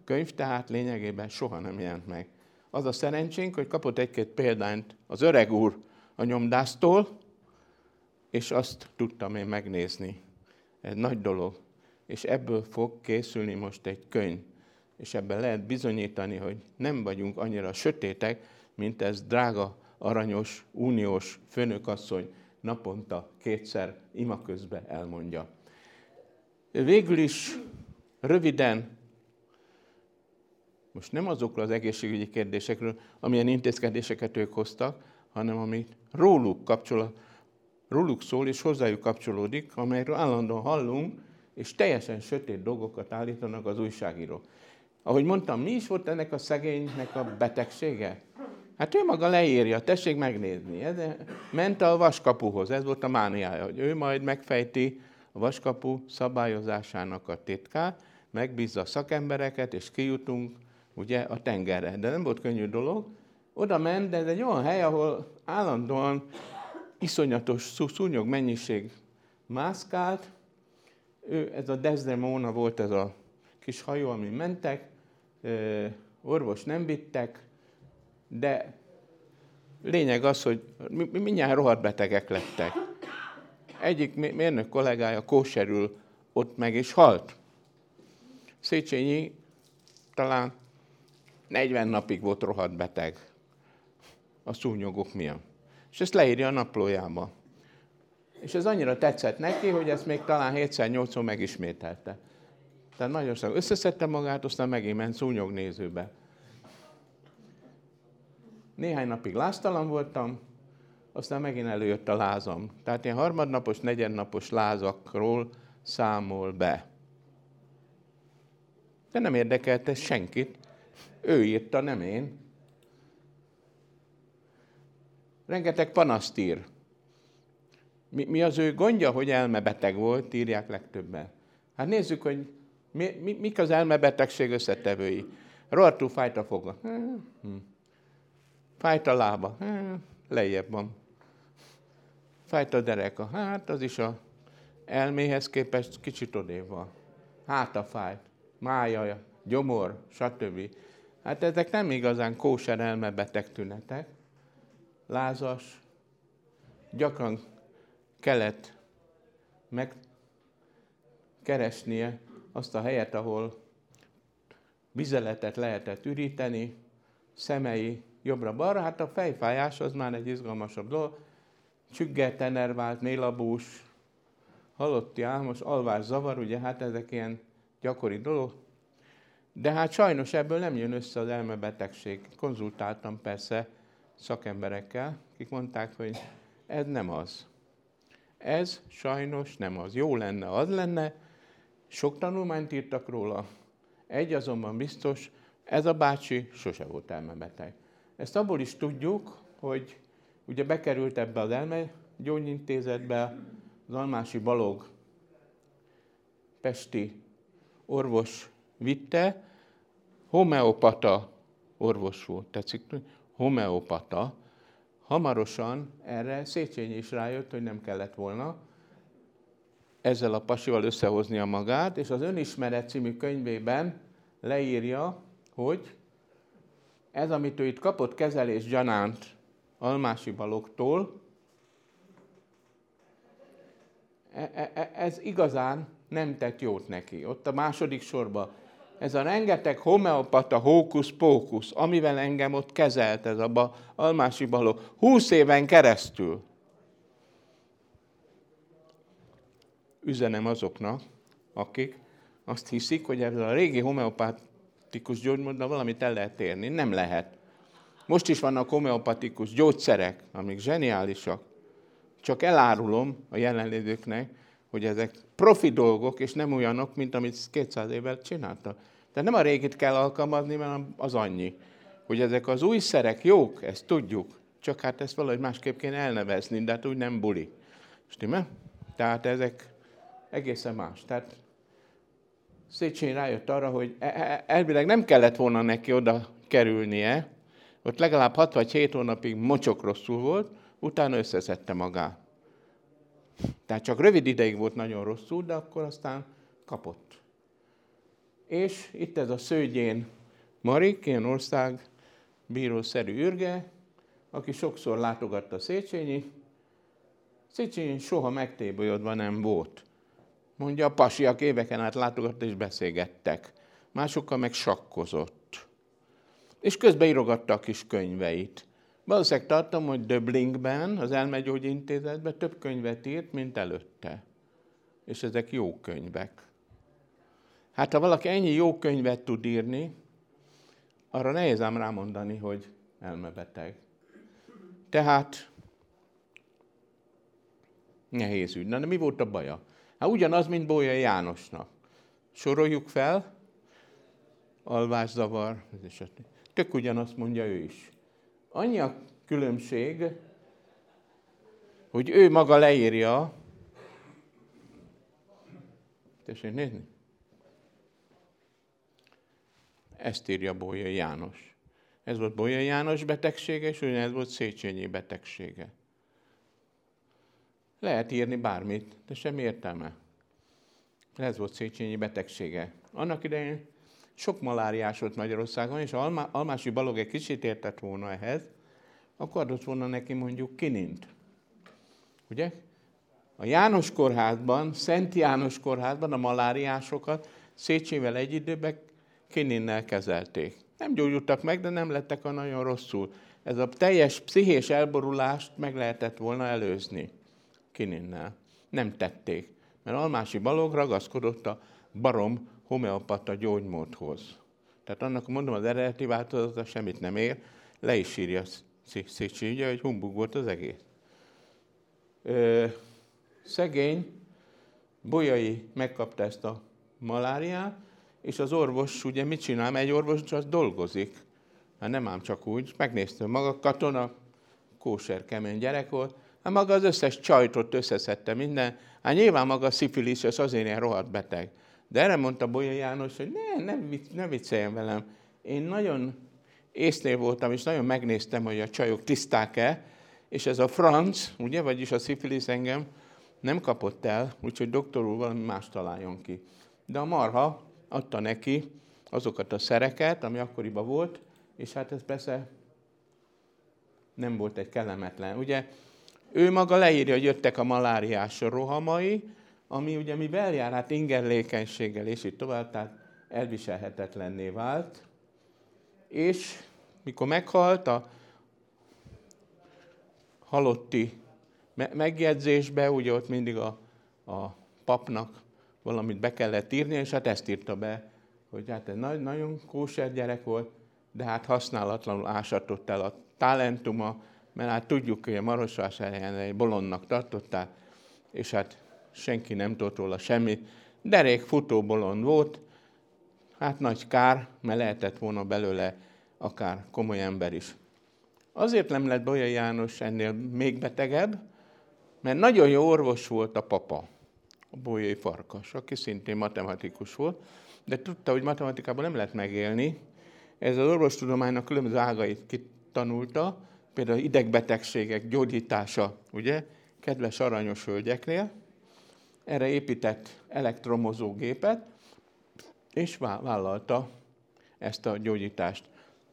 A könyv tehát lényegében soha nem jelent meg. Az a szerencsénk, hogy kapott egy-két példányt az öreg úr a nyomdásztól, és azt tudtam én megnézni. Ez nagy dolog. És ebből fog készülni most egy könyv. És ebben lehet bizonyítani, hogy nem vagyunk annyira sötétek, mint ez drága, aranyos, uniós főnökasszony naponta kétszer ima közben elmondja. Végül is röviden, most nem azokról az egészségügyi kérdésekről, amilyen intézkedéseket ők hoztak, hanem amit róluk kapcsol, róluk szól és hozzájuk kapcsolódik, amelyről állandóan hallunk, és teljesen sötét dolgokat állítanak az újságírók. Ahogy mondtam, mi is volt ennek a szegénynek a betegsége? Hát ő maga leírja, tessék megnézni. Ez ment a vaskapuhoz, ez volt a mániája, hogy ő majd megfejti a vaskapu szabályozásának a titkát, megbízza a szakembereket, és kijutunk ugye a tengerre. De nem volt könnyű dolog. Oda ment, de ez egy olyan hely, ahol állandóan iszonyatos szúnyog mennyiség mászkált. Ő, ez a Desdemona volt ez a kis hajó, amin mentek, orvos nem vittek, de lényeg az, hogy mindjárt rohadt betegek lettek. Egyik mérnök kollégája kóserül ott meg is halt. Széchenyi talán 40 napig volt rohadt beteg a szúnyogok miatt. És ezt leírja a naplójába. És ez annyira tetszett neki, hogy ezt még talán 7-8-szor megismételte. Tehát nagyon sok. Összeszedte magát, aztán megint ment szúnyognézőbe. Néhány napig láztalan voltam, aztán megint előjött a lázam. Tehát ilyen harmadnapos, negyednapos lázakról számol be. De nem érdekelte senkit. Ő írta, nem én. Rengeteg panaszt ír. Mi, mi az ő gondja, hogy elmebeteg volt, írják legtöbben. Hát nézzük, hogy mi, mi, mik az elmebetegség összetevői. Rohadtul fájt a foga. Hm. Fájt a lába. Hát, lejjebb van. Fájt a dereka. Hát az is a elméhez képest kicsit odébb van. Háta fájt. Mája, gyomor, stb. Hát ezek nem igazán kóser elmebeteg tünetek. Lázas. Gyakran kellett megkeresnie azt a helyet, ahol vizeletet lehetett üríteni, szemei jobbra-balra, hát a fejfájás az már egy izgalmasabb dolog. Csüggelt, enervált, mélabús, halotti álmos, alvás zavar, ugye hát ezek ilyen gyakori dolog. De hát sajnos ebből nem jön össze az elmebetegség. Konzultáltam persze szakemberekkel, akik mondták, hogy ez nem az. Ez sajnos nem az. Jó lenne, az lenne. Sok tanulmányt írtak róla. Egy azonban biztos, ez a bácsi sose volt elmebeteg. Ezt abból is tudjuk, hogy ugye bekerült ebbe az elmegyógyintézetbe az Almási Balog pesti orvos vitte, homeopata orvos volt, tetszik? Homeopata. Hamarosan erre Széchenyi is rájött, hogy nem kellett volna ezzel a pasival összehoznia magát, és az Önismeret című könyvében leírja, hogy ez, amit ő itt kapott kezelés gyanánt Almási Balogtól, e, e, e, ez igazán nem tett jót neki. Ott a második sorban ez a rengeteg homeopata hókusz-pókusz, amivel engem ott kezelt ez a Almási Balog, húsz éven keresztül. Üzenem azoknak, akik azt hiszik, hogy ezzel a régi homeopatikus gyógymóddal valamit el lehet érni. Nem lehet. Most is vannak homeopatikus gyógyszerek, amik zseniálisak. Csak elárulom a jelenlévőknek, hogy ezek profi dolgok, és nem olyanok, mint amit 200 évvel csináltak. Tehát nem a régit kell alkalmazni, mert az annyi. Hogy ezek az új szerek jók, ezt tudjuk, csak hát ezt valahogy másképp kéne elnevezni, de hát úgy nem buli. Stimmel? Tehát ezek egészen más. Tehát Széchenyi rájött arra, hogy e, e, elvileg nem kellett volna neki oda kerülnie Ott legalább 6 vagy 7 hónapig mocsok rosszul volt, utána összeszedte magát. Tehát csak rövid ideig volt nagyon rosszul, de akkor aztán kapott. És itt ez a szőgyén Marik, ilyen ország bírószerű ürge, aki sokszor látogatta Széchenyi. Széchenyi soha megtébolyodva nem volt. Mondja, a pasiak éveken át látogatta és beszélgettek. Másokkal meg sakkozott. És közben írogatta a kis könyveit. Valószínűleg tartom, hogy Döblingben, az elmegyógyintézetben több könyvet írt, mint előtte. És ezek jó könyvek. Hát ha valaki ennyi jó könyvet tud írni, arra nehéz ám rámondani, hogy elmebeteg. Tehát nehéz ügy. Na, de mi volt a baja? Hát ugyanaz, mint Bója Jánosnak. Soroljuk fel, alvászavar, tök ugyanazt mondja ő is. Annyi a különbség, hogy ő maga leírja, tessék nézni? Ezt írja Bója János. Ez volt Bolya János betegsége, és ugyanez volt Széchenyi betegsége. Lehet írni bármit, de semmi értelme. Ez volt Széchenyi betegsége. Annak idején sok maláriás volt Magyarországon, és Alma, Almási Balog egy kicsit értett volna ehhez, akkor adott volna neki mondjuk kinint. Ugye? A János kórházban, Szent János kórházban a maláriásokat Széchenyivel egy időben kininnel kezelték. Nem gyógyultak meg, de nem lettek a nagyon rosszul. Ez a teljes pszichés elborulást meg lehetett volna előzni kininnel. Nem tették, mert Almási Balog ragaszkodott a barom homeopata gyógymódhoz. Tehát annak mondom, az eredeti változata semmit nem ér, le is írja Széchenyi, hogy humbug volt az egész. Ö, szegény Bolyai megkapta ezt a maláriát, és az orvos ugye mit csinál? Egy orvos csak dolgozik. Hát nem ám csak úgy. Megnézte maga katona, kóser, kemény gyerek volt. Hát maga az összes csajtot összeszedte minden. Hát nyilván maga az azért ilyen rohadt beteg. De erre mondta Bolya János, hogy ne, ne, ne vicceljen velem. Én nagyon észnél voltam, és nagyon megnéztem, hogy a csajok tiszták-e, és ez a franc, ugye, vagyis a szifilis engem nem kapott el, úgyhogy doktor úr valami más találjon ki. De a marha adta neki azokat a szereket, ami akkoriban volt, és hát ez persze nem volt egy kellemetlen. Ugye ő maga leírja, hogy jöttek a maláriás rohamai, ami ugye mi jár, hát ingerlékenységgel, és így tovább, tehát elviselhetetlenné vált. És mikor meghalt a halotti megjegyzésbe, ugye ott mindig a, a papnak valamit be kellett írni, és hát ezt írta be, hogy hát ez nagyon kóser gyerek volt, de hát használatlanul ásatott el a talentuma, mert hát tudjuk, hogy a Marosvásárhelyen egy bolondnak tartották, és hát senki nem tudott róla semmit. Derék futó bolond volt, hát nagy kár, mert lehetett volna belőle akár komoly ember is. Azért nem lett Bolya János ennél még betegebb, mert nagyon jó orvos volt a papa a Bolyai Farkas, aki szintén matematikus volt, de tudta, hogy matematikában nem lehet megélni. Ez az orvostudománynak különböző ágait kitanulta, például idegbetegségek gyógyítása, ugye, kedves aranyos hölgyeknél. Erre épített elektromozógépet, és vállalta ezt a gyógyítást.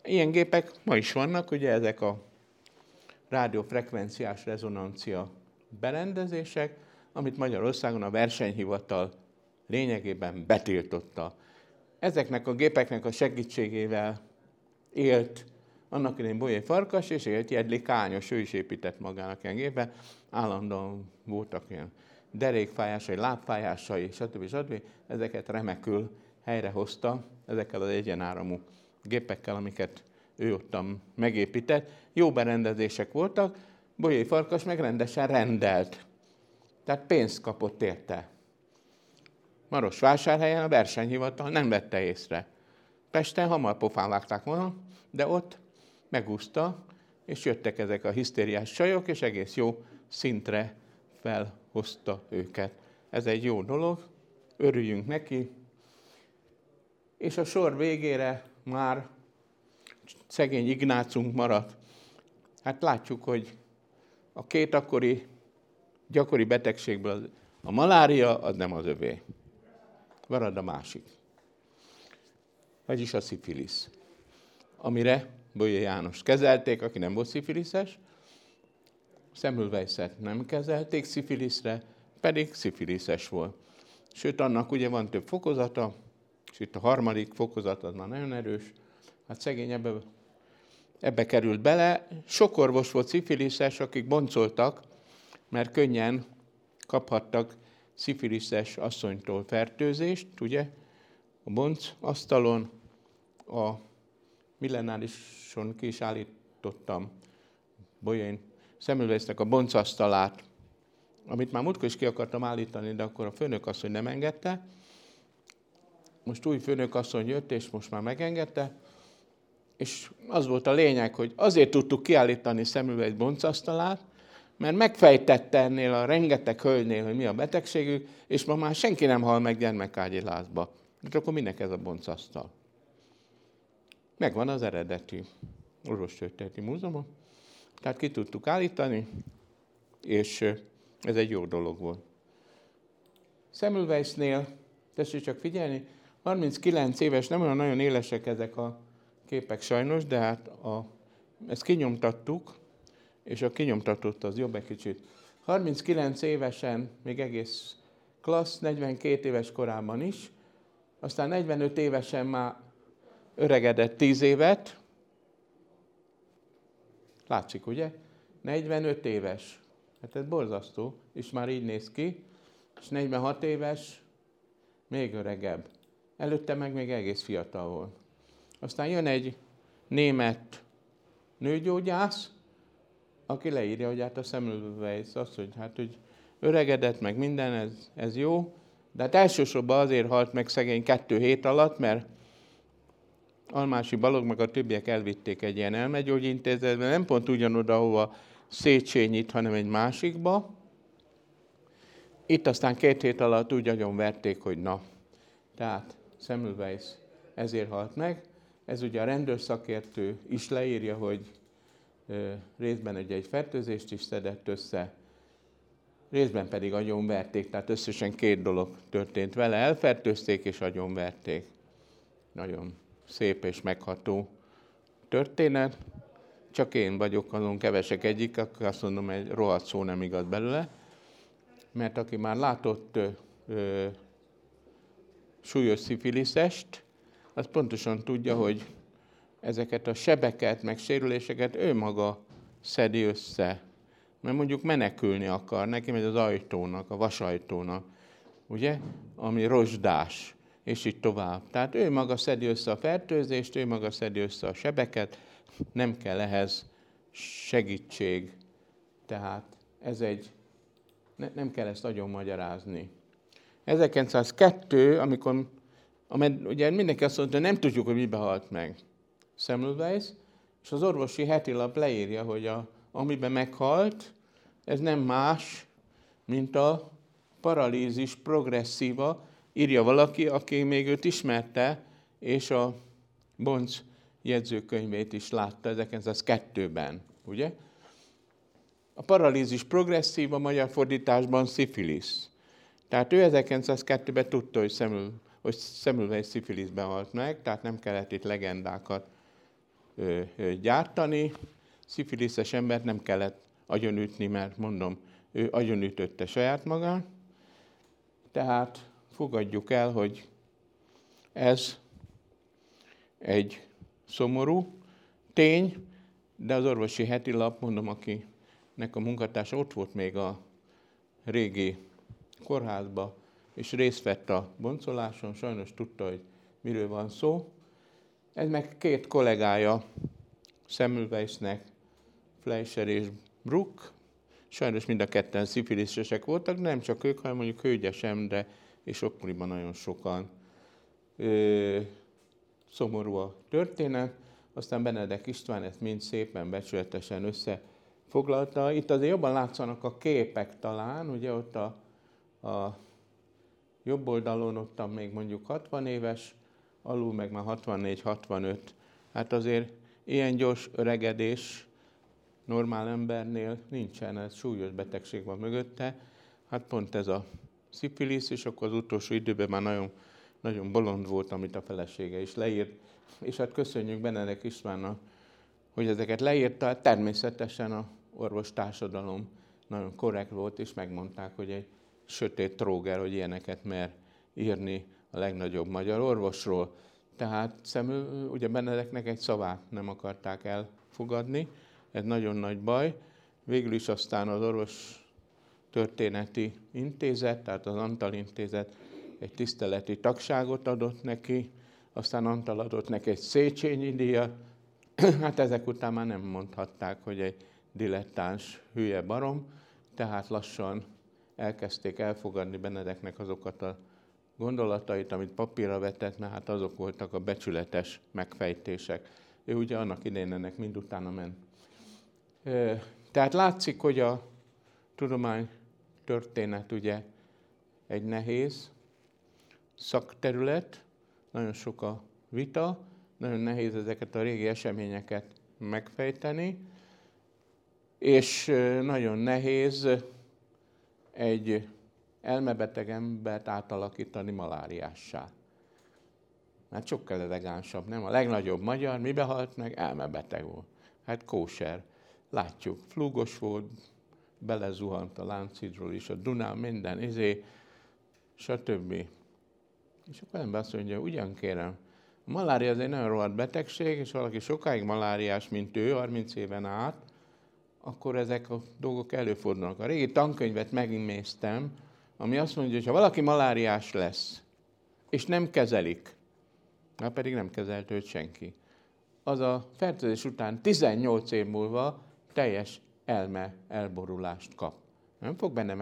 Ilyen gépek ma is vannak, ugye ezek a rádiófrekvenciás rezonancia berendezések, amit Magyarországon a versenyhivatal lényegében betiltotta. Ezeknek a gépeknek a segítségével élt annak idején Bolyai Farkas, és élt Jedli Kányos, ő is épített magának ilyen gépet. Állandóan voltak ilyen derékfájásai, lábfájásai, stb. stb. Ezeket remekül helyrehozta ezekkel az egyenáramú gépekkel, amiket ő ottan megépített. Jó berendezések voltak, Bolyai Farkas meg rendesen rendelt tehát pénzt kapott érte. Marosvásárhelyen a versenyhivatal nem vette észre. Pesten hamar pofán vágták volna, de ott megúszta, és jöttek ezek a hisztériás csajok, és egész jó szintre felhozta őket. Ez egy jó dolog, örüljünk neki, és a sor végére már szegény Ignácunk maradt. Hát látjuk, hogy a két akkori gyakori betegségből a malária az nem az övé. Marad a másik. Vagyis a szifilisz. Amire Bolya János kezelték, aki nem volt szifiliszes, Szemülvejszet nem kezelték szifiliszre, pedig szifiliszes volt. Sőt, annak ugye van több fokozata, és itt a harmadik fokozat az már nagyon erős. Hát szegény ebbe, ebbe került bele. Sok orvos volt szifiliszes, akik boncoltak, mert könnyen kaphattak szifiliszes asszonytól fertőzést, ugye? A bonc asztalon, a millenárison ki is állítottam Bolyain Szemülvésznek a boncasztalát, amit már múltkor is ki akartam állítani, de akkor a főnök asszony nem engedte. Most új főnök asszony jött, és most már megengedte. És az volt a lényeg, hogy azért tudtuk kiállítani szemüvegy boncasztalát, mert megfejtette ennél a rengeteg hölgynél, hogy mi a betegségük, és ma már senki nem hal meg gyermekágyi lázba. De akkor minek ez a boncasztal? Megvan az eredeti orvostörténeti múzeumon. Tehát ki tudtuk állítani, és ez egy jó dolog volt. Semmelweisnél, tessék csak figyelni, 39 éves, nem olyan nagyon élesek ezek a képek sajnos, de hát a, ezt kinyomtattuk, és a kinyomtatott az jobb egy kicsit. 39 évesen, még egész klassz, 42 éves korában is, aztán 45 évesen már öregedett 10 évet, Látszik, ugye? 45 éves. Hát ez borzasztó, és már így néz ki. És 46 éves, még öregebb. Előtte meg még egész fiatal volt. Aztán jön egy német nőgyógyász, aki leírja, hogy hát a Semmelweis az, hogy hát, hogy öregedett, meg minden, ez, ez jó, de hát elsősorban azért halt meg szegény kettő hét alatt, mert Almási Balog meg a többiek elvitték egy ilyen elmegyógyintézetbe, nem pont ugyanoda, ahova Széchenyi hanem egy másikba. Itt aztán két hét alatt úgy nagyon verték, hogy na. Tehát Semmelweis ezért halt meg. Ez ugye a rendőrszakértő is leírja, hogy részben egy, egy fertőzést is szedett össze, részben pedig agyonverték, tehát összesen két dolog történt vele. Elfertőzték és agyonverték. Nagyon szép és megható történet. Csak én vagyok azon kevesek egyik, akkor azt mondom, egy rohadt szó nem igaz belőle. Mert aki már látott ö, ö, súlyos szifiliszest, az pontosan tudja, hogy ezeket a sebeket, meg sérüléseket ő maga szedi össze. Mert mondjuk menekülni akar, neki megy az ajtónak, a vasajtónak, ugye, ami rozsdás és így tovább. Tehát ő maga szedi össze a fertőzést, ő maga szedi össze a sebeket, nem kell ehhez segítség. Tehát ez egy, ne, nem kell ezt nagyon magyarázni. 1902, amikor amed, ugye mindenki azt mondta, nem tudjuk, hogy mibe halt meg Semmelweis, és az orvosi heti lap leírja, hogy a, amiben meghalt, ez nem más, mint a paralízis progresszíva, írja valaki, aki még őt ismerte, és a Bonc jegyzőkönyvét is látta 1902-ben, ugye? A paralízis progresszív, a magyar fordításban szifilisz. Tehát ő 1902-ben tudta, hogy, szemül, hogy Semmelweis szifiliszben halt meg, tehát nem kellett itt legendákat ö, ö, gyártani. Szifiliszes embert nem kellett agyonütni, mert mondom, ő agyonütötte saját magát. Tehát fogadjuk el, hogy ez egy szomorú tény, de az orvosi heti lap, mondom, akinek a munkatársa ott volt még a régi kórházba, és részt vett a boncoláson, sajnos tudta, hogy miről van szó. Ez meg két kollégája, Semmelweisnek, Fleischer és Bruck, sajnos mind a ketten szifiliszesek voltak, nem csak ők, hanem mondjuk Hölgye sem, de és akkoriban nagyon sokan. Ö, szomorú a történet, aztán Benedek István ezt mind szépen becsületesen összefoglalta. Itt azért jobban látszanak a képek talán, ugye ott a, a jobb oldalon ott még mondjuk 60 éves, alul meg már 64-65. Hát azért ilyen gyors öregedés normál embernél nincsen, ez súlyos betegség van mögötte. Hát pont ez a szifilisz, és akkor az utolsó időben már nagyon, nagyon bolond volt, amit a felesége is leírt. És hát köszönjük Benedek Istvánnak, hogy ezeket leírta. Természetesen a orvostársadalom nagyon korrekt volt, és megmondták, hogy egy sötét tróger, hogy ilyeneket mer írni a legnagyobb magyar orvosról. Tehát szemül, ugye Benedeknek egy szavát nem akarták elfogadni, ez nagyon nagy baj. Végül is aztán az orvos történeti intézet, tehát az Antal intézet egy tiszteleti tagságot adott neki, aztán Antal adott neki egy Széchenyi díjat, hát ezek után már nem mondhatták, hogy egy dilettáns hülye barom, tehát lassan elkezdték elfogadni Benedeknek azokat a gondolatait, amit papírra vetett, mert hát azok voltak a becsületes megfejtések. Ő ugye annak idején ennek mind utána ment. Tehát látszik, hogy a tudomány történet ugye egy nehéz szakterület, nagyon sok a vita, nagyon nehéz ezeket a régi eseményeket megfejteni, és nagyon nehéz egy elmebeteg embert átalakítani maláriássá. Hát sokkal elegánsabb, nem? A legnagyobb magyar mibe halt meg? Elmebeteg volt. Hát kóser. Látjuk, flúgos volt, belezuhant a Láncidról is, a Dunán, minden, izé, stb. És akkor ember azt mondja, ugyan kérem, a malária az egy nagyon rohadt betegség, és valaki sokáig maláriás, mint ő, 30 éven át, akkor ezek a dolgok előfordulnak. A régi tankönyvet megiméztem, ami azt mondja, hogy ha valaki maláriás lesz, és nem kezelik, már pedig nem kezelt őt senki, az a fertőzés után 18 év múlva teljes elme elborulást kap. Nem fog benne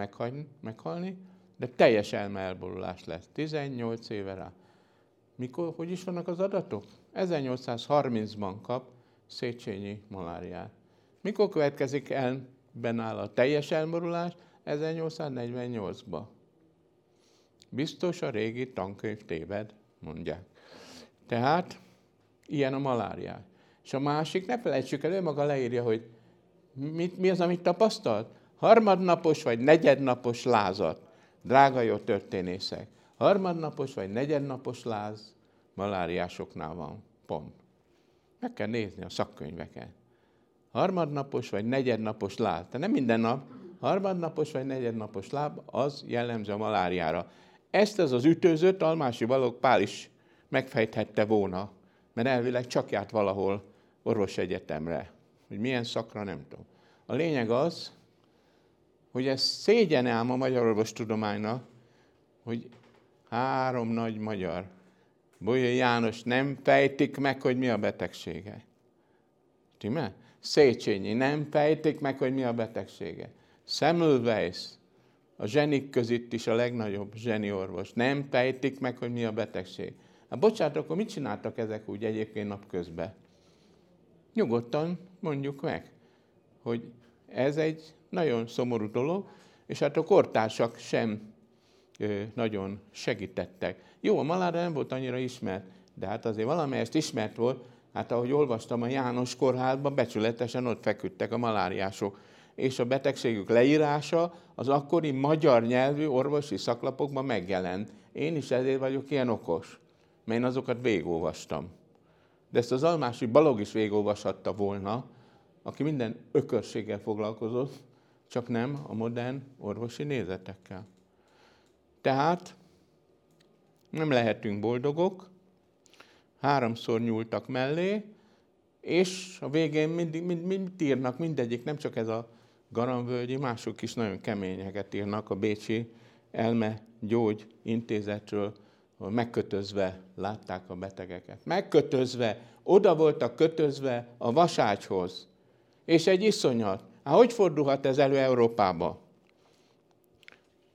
meghalni, de teljes elme elborulás lesz. 18 éve rá. Mikor, hogy is vannak az adatok? 1830-ban kap Széchenyi maláriát. Mikor következik el benáll a teljes elborulás? 1848-ba. Biztos a régi tankönyv téved, mondják. Tehát ilyen a maláriá. És a másik, ne felejtsük el, ő maga leírja, hogy mit, mi az, amit tapasztalt? Harmadnapos vagy negyednapos lázat. Drága jó történészek. Harmadnapos vagy negyednapos láz maláriásoknál van. Pont. Meg kell nézni a szakkönyveket. Harmadnapos vagy negyednapos láz. De nem minden nap. Harmadnapos vagy negyednapos láb, az jellemző a maláriára. Ezt az az ütőzött Almási Balog Pál is megfejthette volna, mert elvileg csak járt valahol orvosegyetemre. Hogy milyen szakra, nem tudom. A lényeg az, hogy ez szégyen ám a magyar orvostudománynak, hogy három nagy magyar, Bolya János nem fejtik meg, hogy mi a betegsége. Tíme? Széchenyi nem fejtik meg, hogy mi a betegsége. Semmelweis, a zsenik között is a legnagyobb zseni orvos. Nem fejtik meg, hogy mi a betegség. Hát bocsánat, akkor mit csináltak ezek úgy egyébként napközben? Nyugodtan mondjuk meg, hogy ez egy nagyon szomorú dolog, és hát a kortársak sem nagyon segítettek. Jó, a malára nem volt annyira ismert, de hát azért valamelyest ismert volt, hát ahogy olvastam a János kórházban, becsületesen ott feküdtek a maláriások. És a betegségük leírása az akkori magyar nyelvű orvosi szaklapokban megjelent. Én is ezért vagyok ilyen okos, mert én azokat végigolvastam. De ezt az almási balog is végigolvashatta volna, aki minden ökörséggel foglalkozott, csak nem a modern orvosi nézetekkel. Tehát nem lehetünk boldogok, háromszor nyúltak mellé, és a végén mindig, mind, mind írnak mindegyik, nem csak ez a Garamvölgyi, mások is nagyon keményeket írnak a Bécsi Elme Gyógy Intézetről, megkötözve látták a betegeket. Megkötözve, oda voltak kötözve a vaságyhoz. És egy iszonyat. Hát hogy fordulhat ez elő Európába?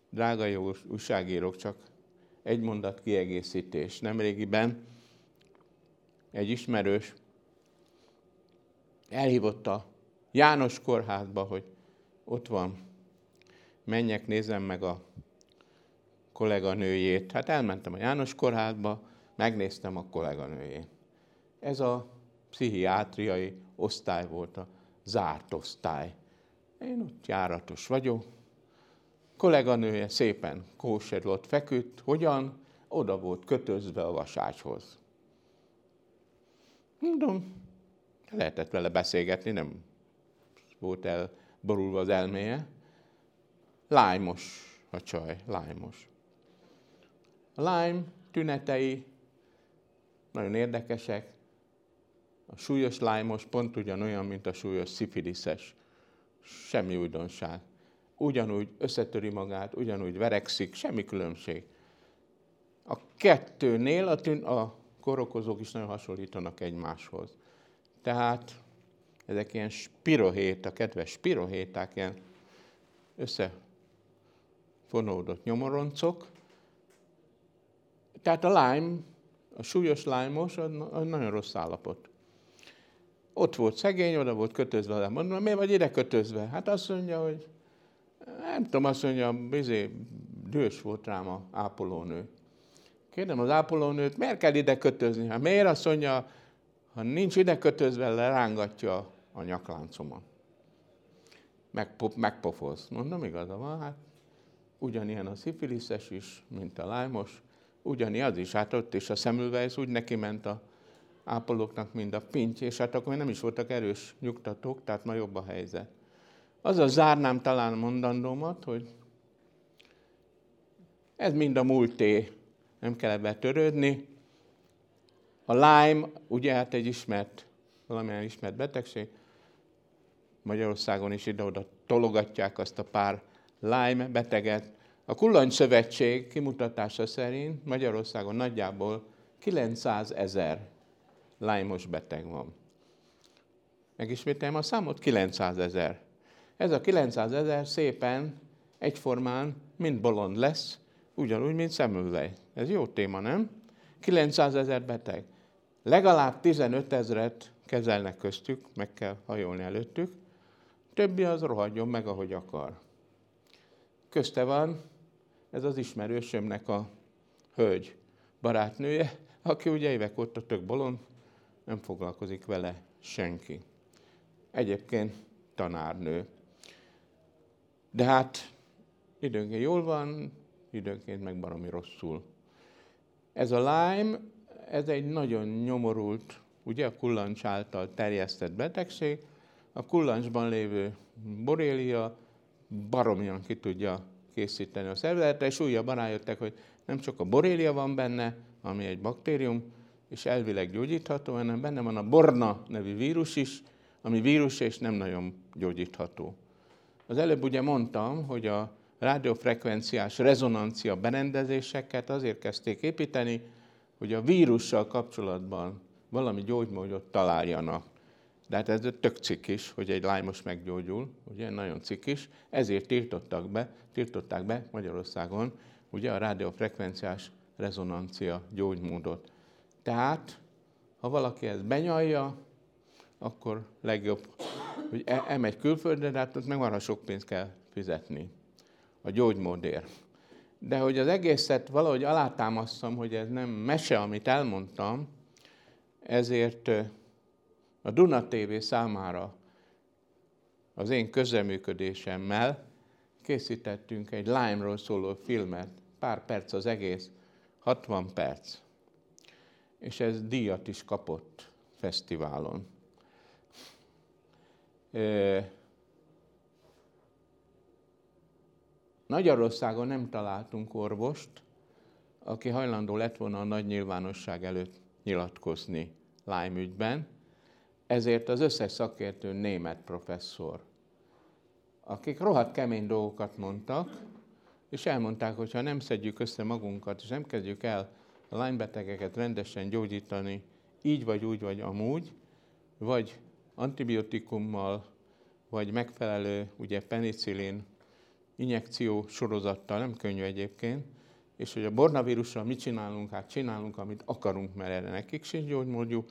Drága jó újságírók, csak egy mondat kiegészítés. Nemrégiben egy ismerős elhívott a János kórházba, hogy ott van, menjek, nézem meg a kolléganőjét. Hát elmentem a János kórházba, megnéztem a kolléganőjét. Ez a pszichiátriai osztály volt, a zárt osztály. Én ott járatos vagyok. Kolléganője szépen kóserlott, feküdt. Hogyan? Oda volt kötözve a vasácshoz. Mondom, lehetett vele beszélgetni, nem volt elborulva az elméje. Lájmos a csaj, lájmos. Lyme tünetei nagyon érdekesek. A súlyos lájmos pont ugyanolyan, mint a súlyos szifiliszes. Semmi újdonság. Ugyanúgy összetöri magát, ugyanúgy verekszik, semmi különbség. A kettőnél a, tün- a korokozók is nagyon hasonlítanak egymáshoz. Tehát ezek ilyen spirohét, a kedves spirohéták, ilyen összefonódott nyomoroncok, tehát a lime, a súlyos lájmos, az nagyon rossz állapot. Ott volt szegény, oda volt kötözve, de mondom, miért vagy ide kötözve? Hát azt mondja, hogy nem tudom, azt mondja, bizé, dühös volt rám a ápolónő. Kérdem az ápolónőt, miért kell ide kötözni? Hát miért azt mondja, ha nincs ide kötözve, lerángatja a nyakláncomat. Megpo- megpofoz. Mondom, igaza van, hát ugyanilyen a szifiliszes is, mint a lájmos, ugyani az is, hát ott is a szemülvejsz úgy neki ment a ápolóknak, mind a pinty, és hát akkor nem is voltak erős nyugtatók, tehát ma jobb a helyzet. Az a zárnám talán mondandómat, hogy ez mind a múlté, nem kell ebbe törődni. A Lyme, ugye hát egy ismert, valamilyen ismert betegség, Magyarországon is ide-oda tologatják azt a pár Lyme beteget, a Kullancs Szövetség kimutatása szerint Magyarországon nagyjából 900 ezer lájmos beteg van. Megismételjem a számot, 900 ezer. Ez a 900 ezer szépen, egyformán, mind bolond lesz, ugyanúgy, mint szemülvej. Ez jó téma, nem? 900 ezer beteg. Legalább 15 ezeret kezelnek köztük, meg kell hajolni előttük, többi az rohadjon meg, ahogy akar. Közte van ez az ismerősömnek a hölgy barátnője, aki ugye évek óta tök bolond, nem foglalkozik vele senki. Egyébként tanárnő. De hát időnként jól van, időnként meg baromi rosszul. Ez a Lyme, ez egy nagyon nyomorult, ugye a kullancs által terjesztett betegség. A kullancsban lévő borélia baromian ki tudja készíteni a szervezetre, és újabban rájöttek, hogy nem csak a borélia van benne, ami egy baktérium, és elvileg gyógyítható, hanem benne van a borna nevű vírus is, ami vírus és nem nagyon gyógyítható. Az előbb ugye mondtam, hogy a rádiófrekvenciás rezonancia berendezéseket azért kezdték építeni, hogy a vírussal kapcsolatban valami gyógymódot találjanak. De hát ez tök cikis, hogy egy lájmos meggyógyul, ugye nagyon cikis, ezért tiltottak be, tiltották be Magyarországon ugye a rádiófrekvenciás rezonancia gyógymódot. Tehát, ha valaki ezt benyalja, akkor legjobb, hogy e- elmegy külföldre, de hát ott meg marha sok pénzt kell fizetni a gyógymódért. De hogy az egészet valahogy alátámasztam, hogy ez nem mese, amit elmondtam, ezért a Duna TV számára az én közreműködésemmel készítettünk egy Lime-ról szóló filmet, pár perc az egész, 60 perc. És ez díjat is kapott fesztiválon. Magyarországon nem találtunk orvost, aki hajlandó lett volna a nagy nyilvánosság előtt nyilatkozni Lyme ügyben, ezért az összes szakértő német professzor, akik rohadt kemény dolgokat mondtak, és elmondták, hogy ha nem szedjük össze magunkat, és nem kezdjük el a lánybetegeket rendesen gyógyítani, így vagy úgy vagy amúgy, vagy antibiotikummal, vagy megfelelő ugye penicillin injekció sorozattal, nem könnyű egyébként, és hogy a bornavírussal mit csinálunk, hát csinálunk, amit akarunk, mert erre nekik sincs gyógymódjuk,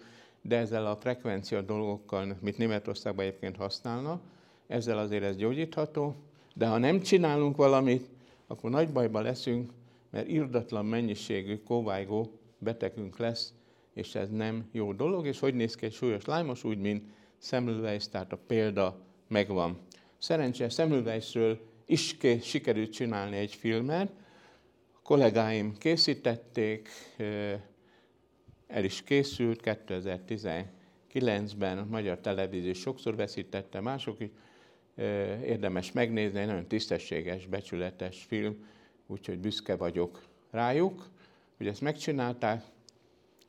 de ezzel a frekvencia dolgokkal, mit Németországban egyébként használnak, ezzel azért ez gyógyítható, de ha nem csinálunk valamit, akkor nagy bajba leszünk, mert irdatlan mennyiségű kóvájgó betegünk lesz, és ez nem jó dolog, és hogy néz ki egy súlyos lájmos, úgy, mint Semmelweis, tehát a példa megvan. Szerencsére Semmelweisről is sikerült csinálni egy filmet, a kollégáim készítették, el is készült 2019-ben, a Magyar Televízió sokszor veszítette, mások is, érdemes megnézni, egy nagyon tisztességes, becsületes film, úgyhogy büszke vagyok rájuk, hogy ezt megcsinálták.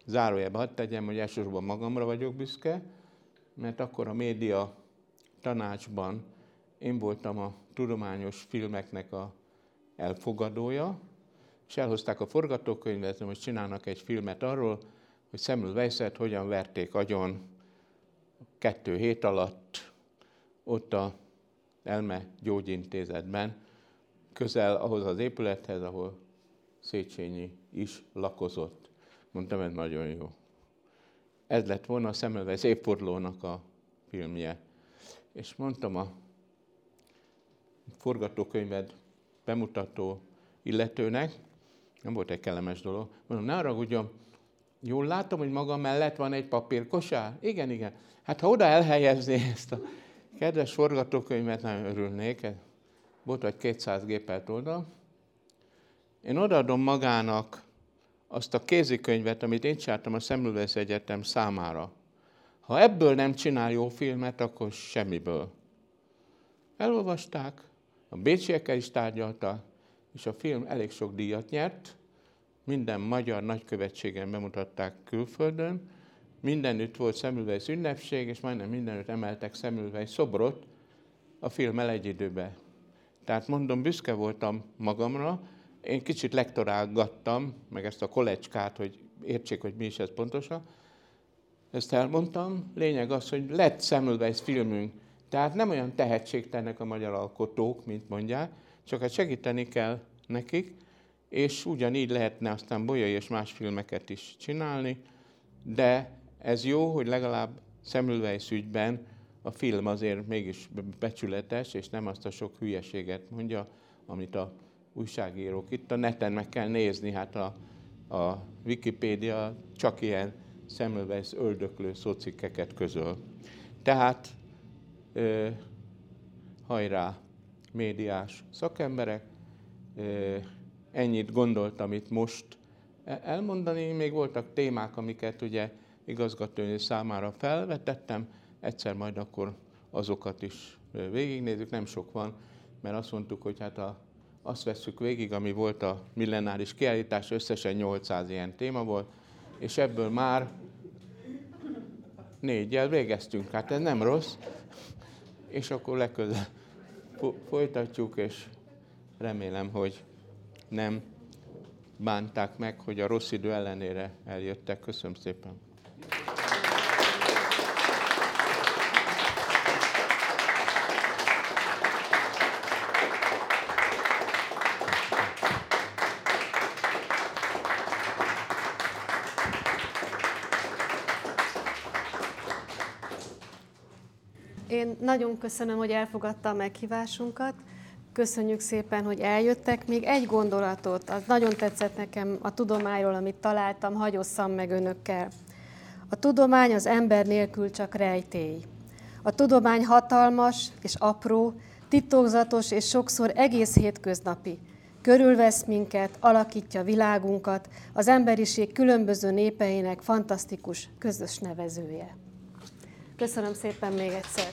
Zárójelbe hadd tegyem, hogy elsősorban magamra vagyok büszke, mert akkor a média tanácsban én voltam a tudományos filmeknek a elfogadója, és elhozták a forgatókönyvet, hogy csinálnak egy filmet arról, hogy Samuel Weisset hogyan verték agyon kettő hét alatt ott a Elme Gyógyintézetben, közel ahhoz az épülethez, ahol Széchenyi is lakozott. Mondtam, ez nagyon jó. Ez lett volna a Semmelweis évfordulónak a filmje. És mondtam a forgatókönyved bemutató illetőnek, nem volt egy kellemes dolog, mondom, ne haragudjon, jól látom, hogy maga mellett van egy papírkosár? Igen, igen. Hát ha oda elhelyezni ezt a kedves forgatókönyvet, nagyon örülnék. Volt vagy 200 gépelt oldal. Én odaadom magának azt a kézikönyvet, amit én csináltam a Semmelweis Egyetem számára. Ha ebből nem csinál jó filmet, akkor semmiből. Elolvasták, a bécsiekkel is tárgyaltak, és a film elég sok díjat nyert, minden magyar nagykövetségen bemutatták külföldön, mindenütt volt Semmelweis ünnepség, és majdnem mindenütt emeltek Semmelweis szobrot a film egy időben. Tehát mondom, büszke voltam magamra, én kicsit lektorálgattam, meg ezt a kolecskát, hogy értsék, hogy mi is ez pontosan. Ezt elmondtam. Lényeg az, hogy lett Semmelweis filmünk. Tehát nem olyan tehetségtelnek a magyar alkotók, mint mondják, csak hát segíteni kell nekik, és ugyanígy lehetne aztán Bolyai és más filmeket is csinálni, de ez jó, hogy legalább Semmelweis ügyben a film azért mégis becsületes, és nem azt a sok hülyeséget mondja, amit a újságírók. Itt a neten meg kell nézni, hát a, a Wikipédia csak ilyen Semmelweis öldöklő szócikkeket közöl. Tehát ö, hajrá, médiás szakemberek, ö, ennyit gondoltam itt most. Elmondani. Még voltak témák, amiket ugye igazgatónő számára felvetettem, egyszer majd akkor azokat is végignézzük, nem sok van, mert azt mondtuk, hogy hát a, azt vesszük végig, ami volt a millenáris kiállítás, összesen 800 ilyen téma volt, és ebből már négyel végeztünk, hát ez nem rossz, és akkor legközelebb folytatjuk, és remélem, hogy nem bánták meg, hogy a rossz idő ellenére eljöttek. Köszönöm szépen! Én nagyon köszönöm, hogy elfogadta a meghívásunkat. Köszönjük szépen, hogy eljöttek. Még egy gondolatot, az nagyon tetszett nekem a tudományról, amit találtam, hagyosszam meg önökkel. A tudomány az ember nélkül csak rejtély. A tudomány hatalmas és apró, titokzatos és sokszor egész hétköznapi. Körülvesz minket, alakítja világunkat, az emberiség különböző népeinek fantasztikus közös nevezője. Köszönöm szépen még egyszer!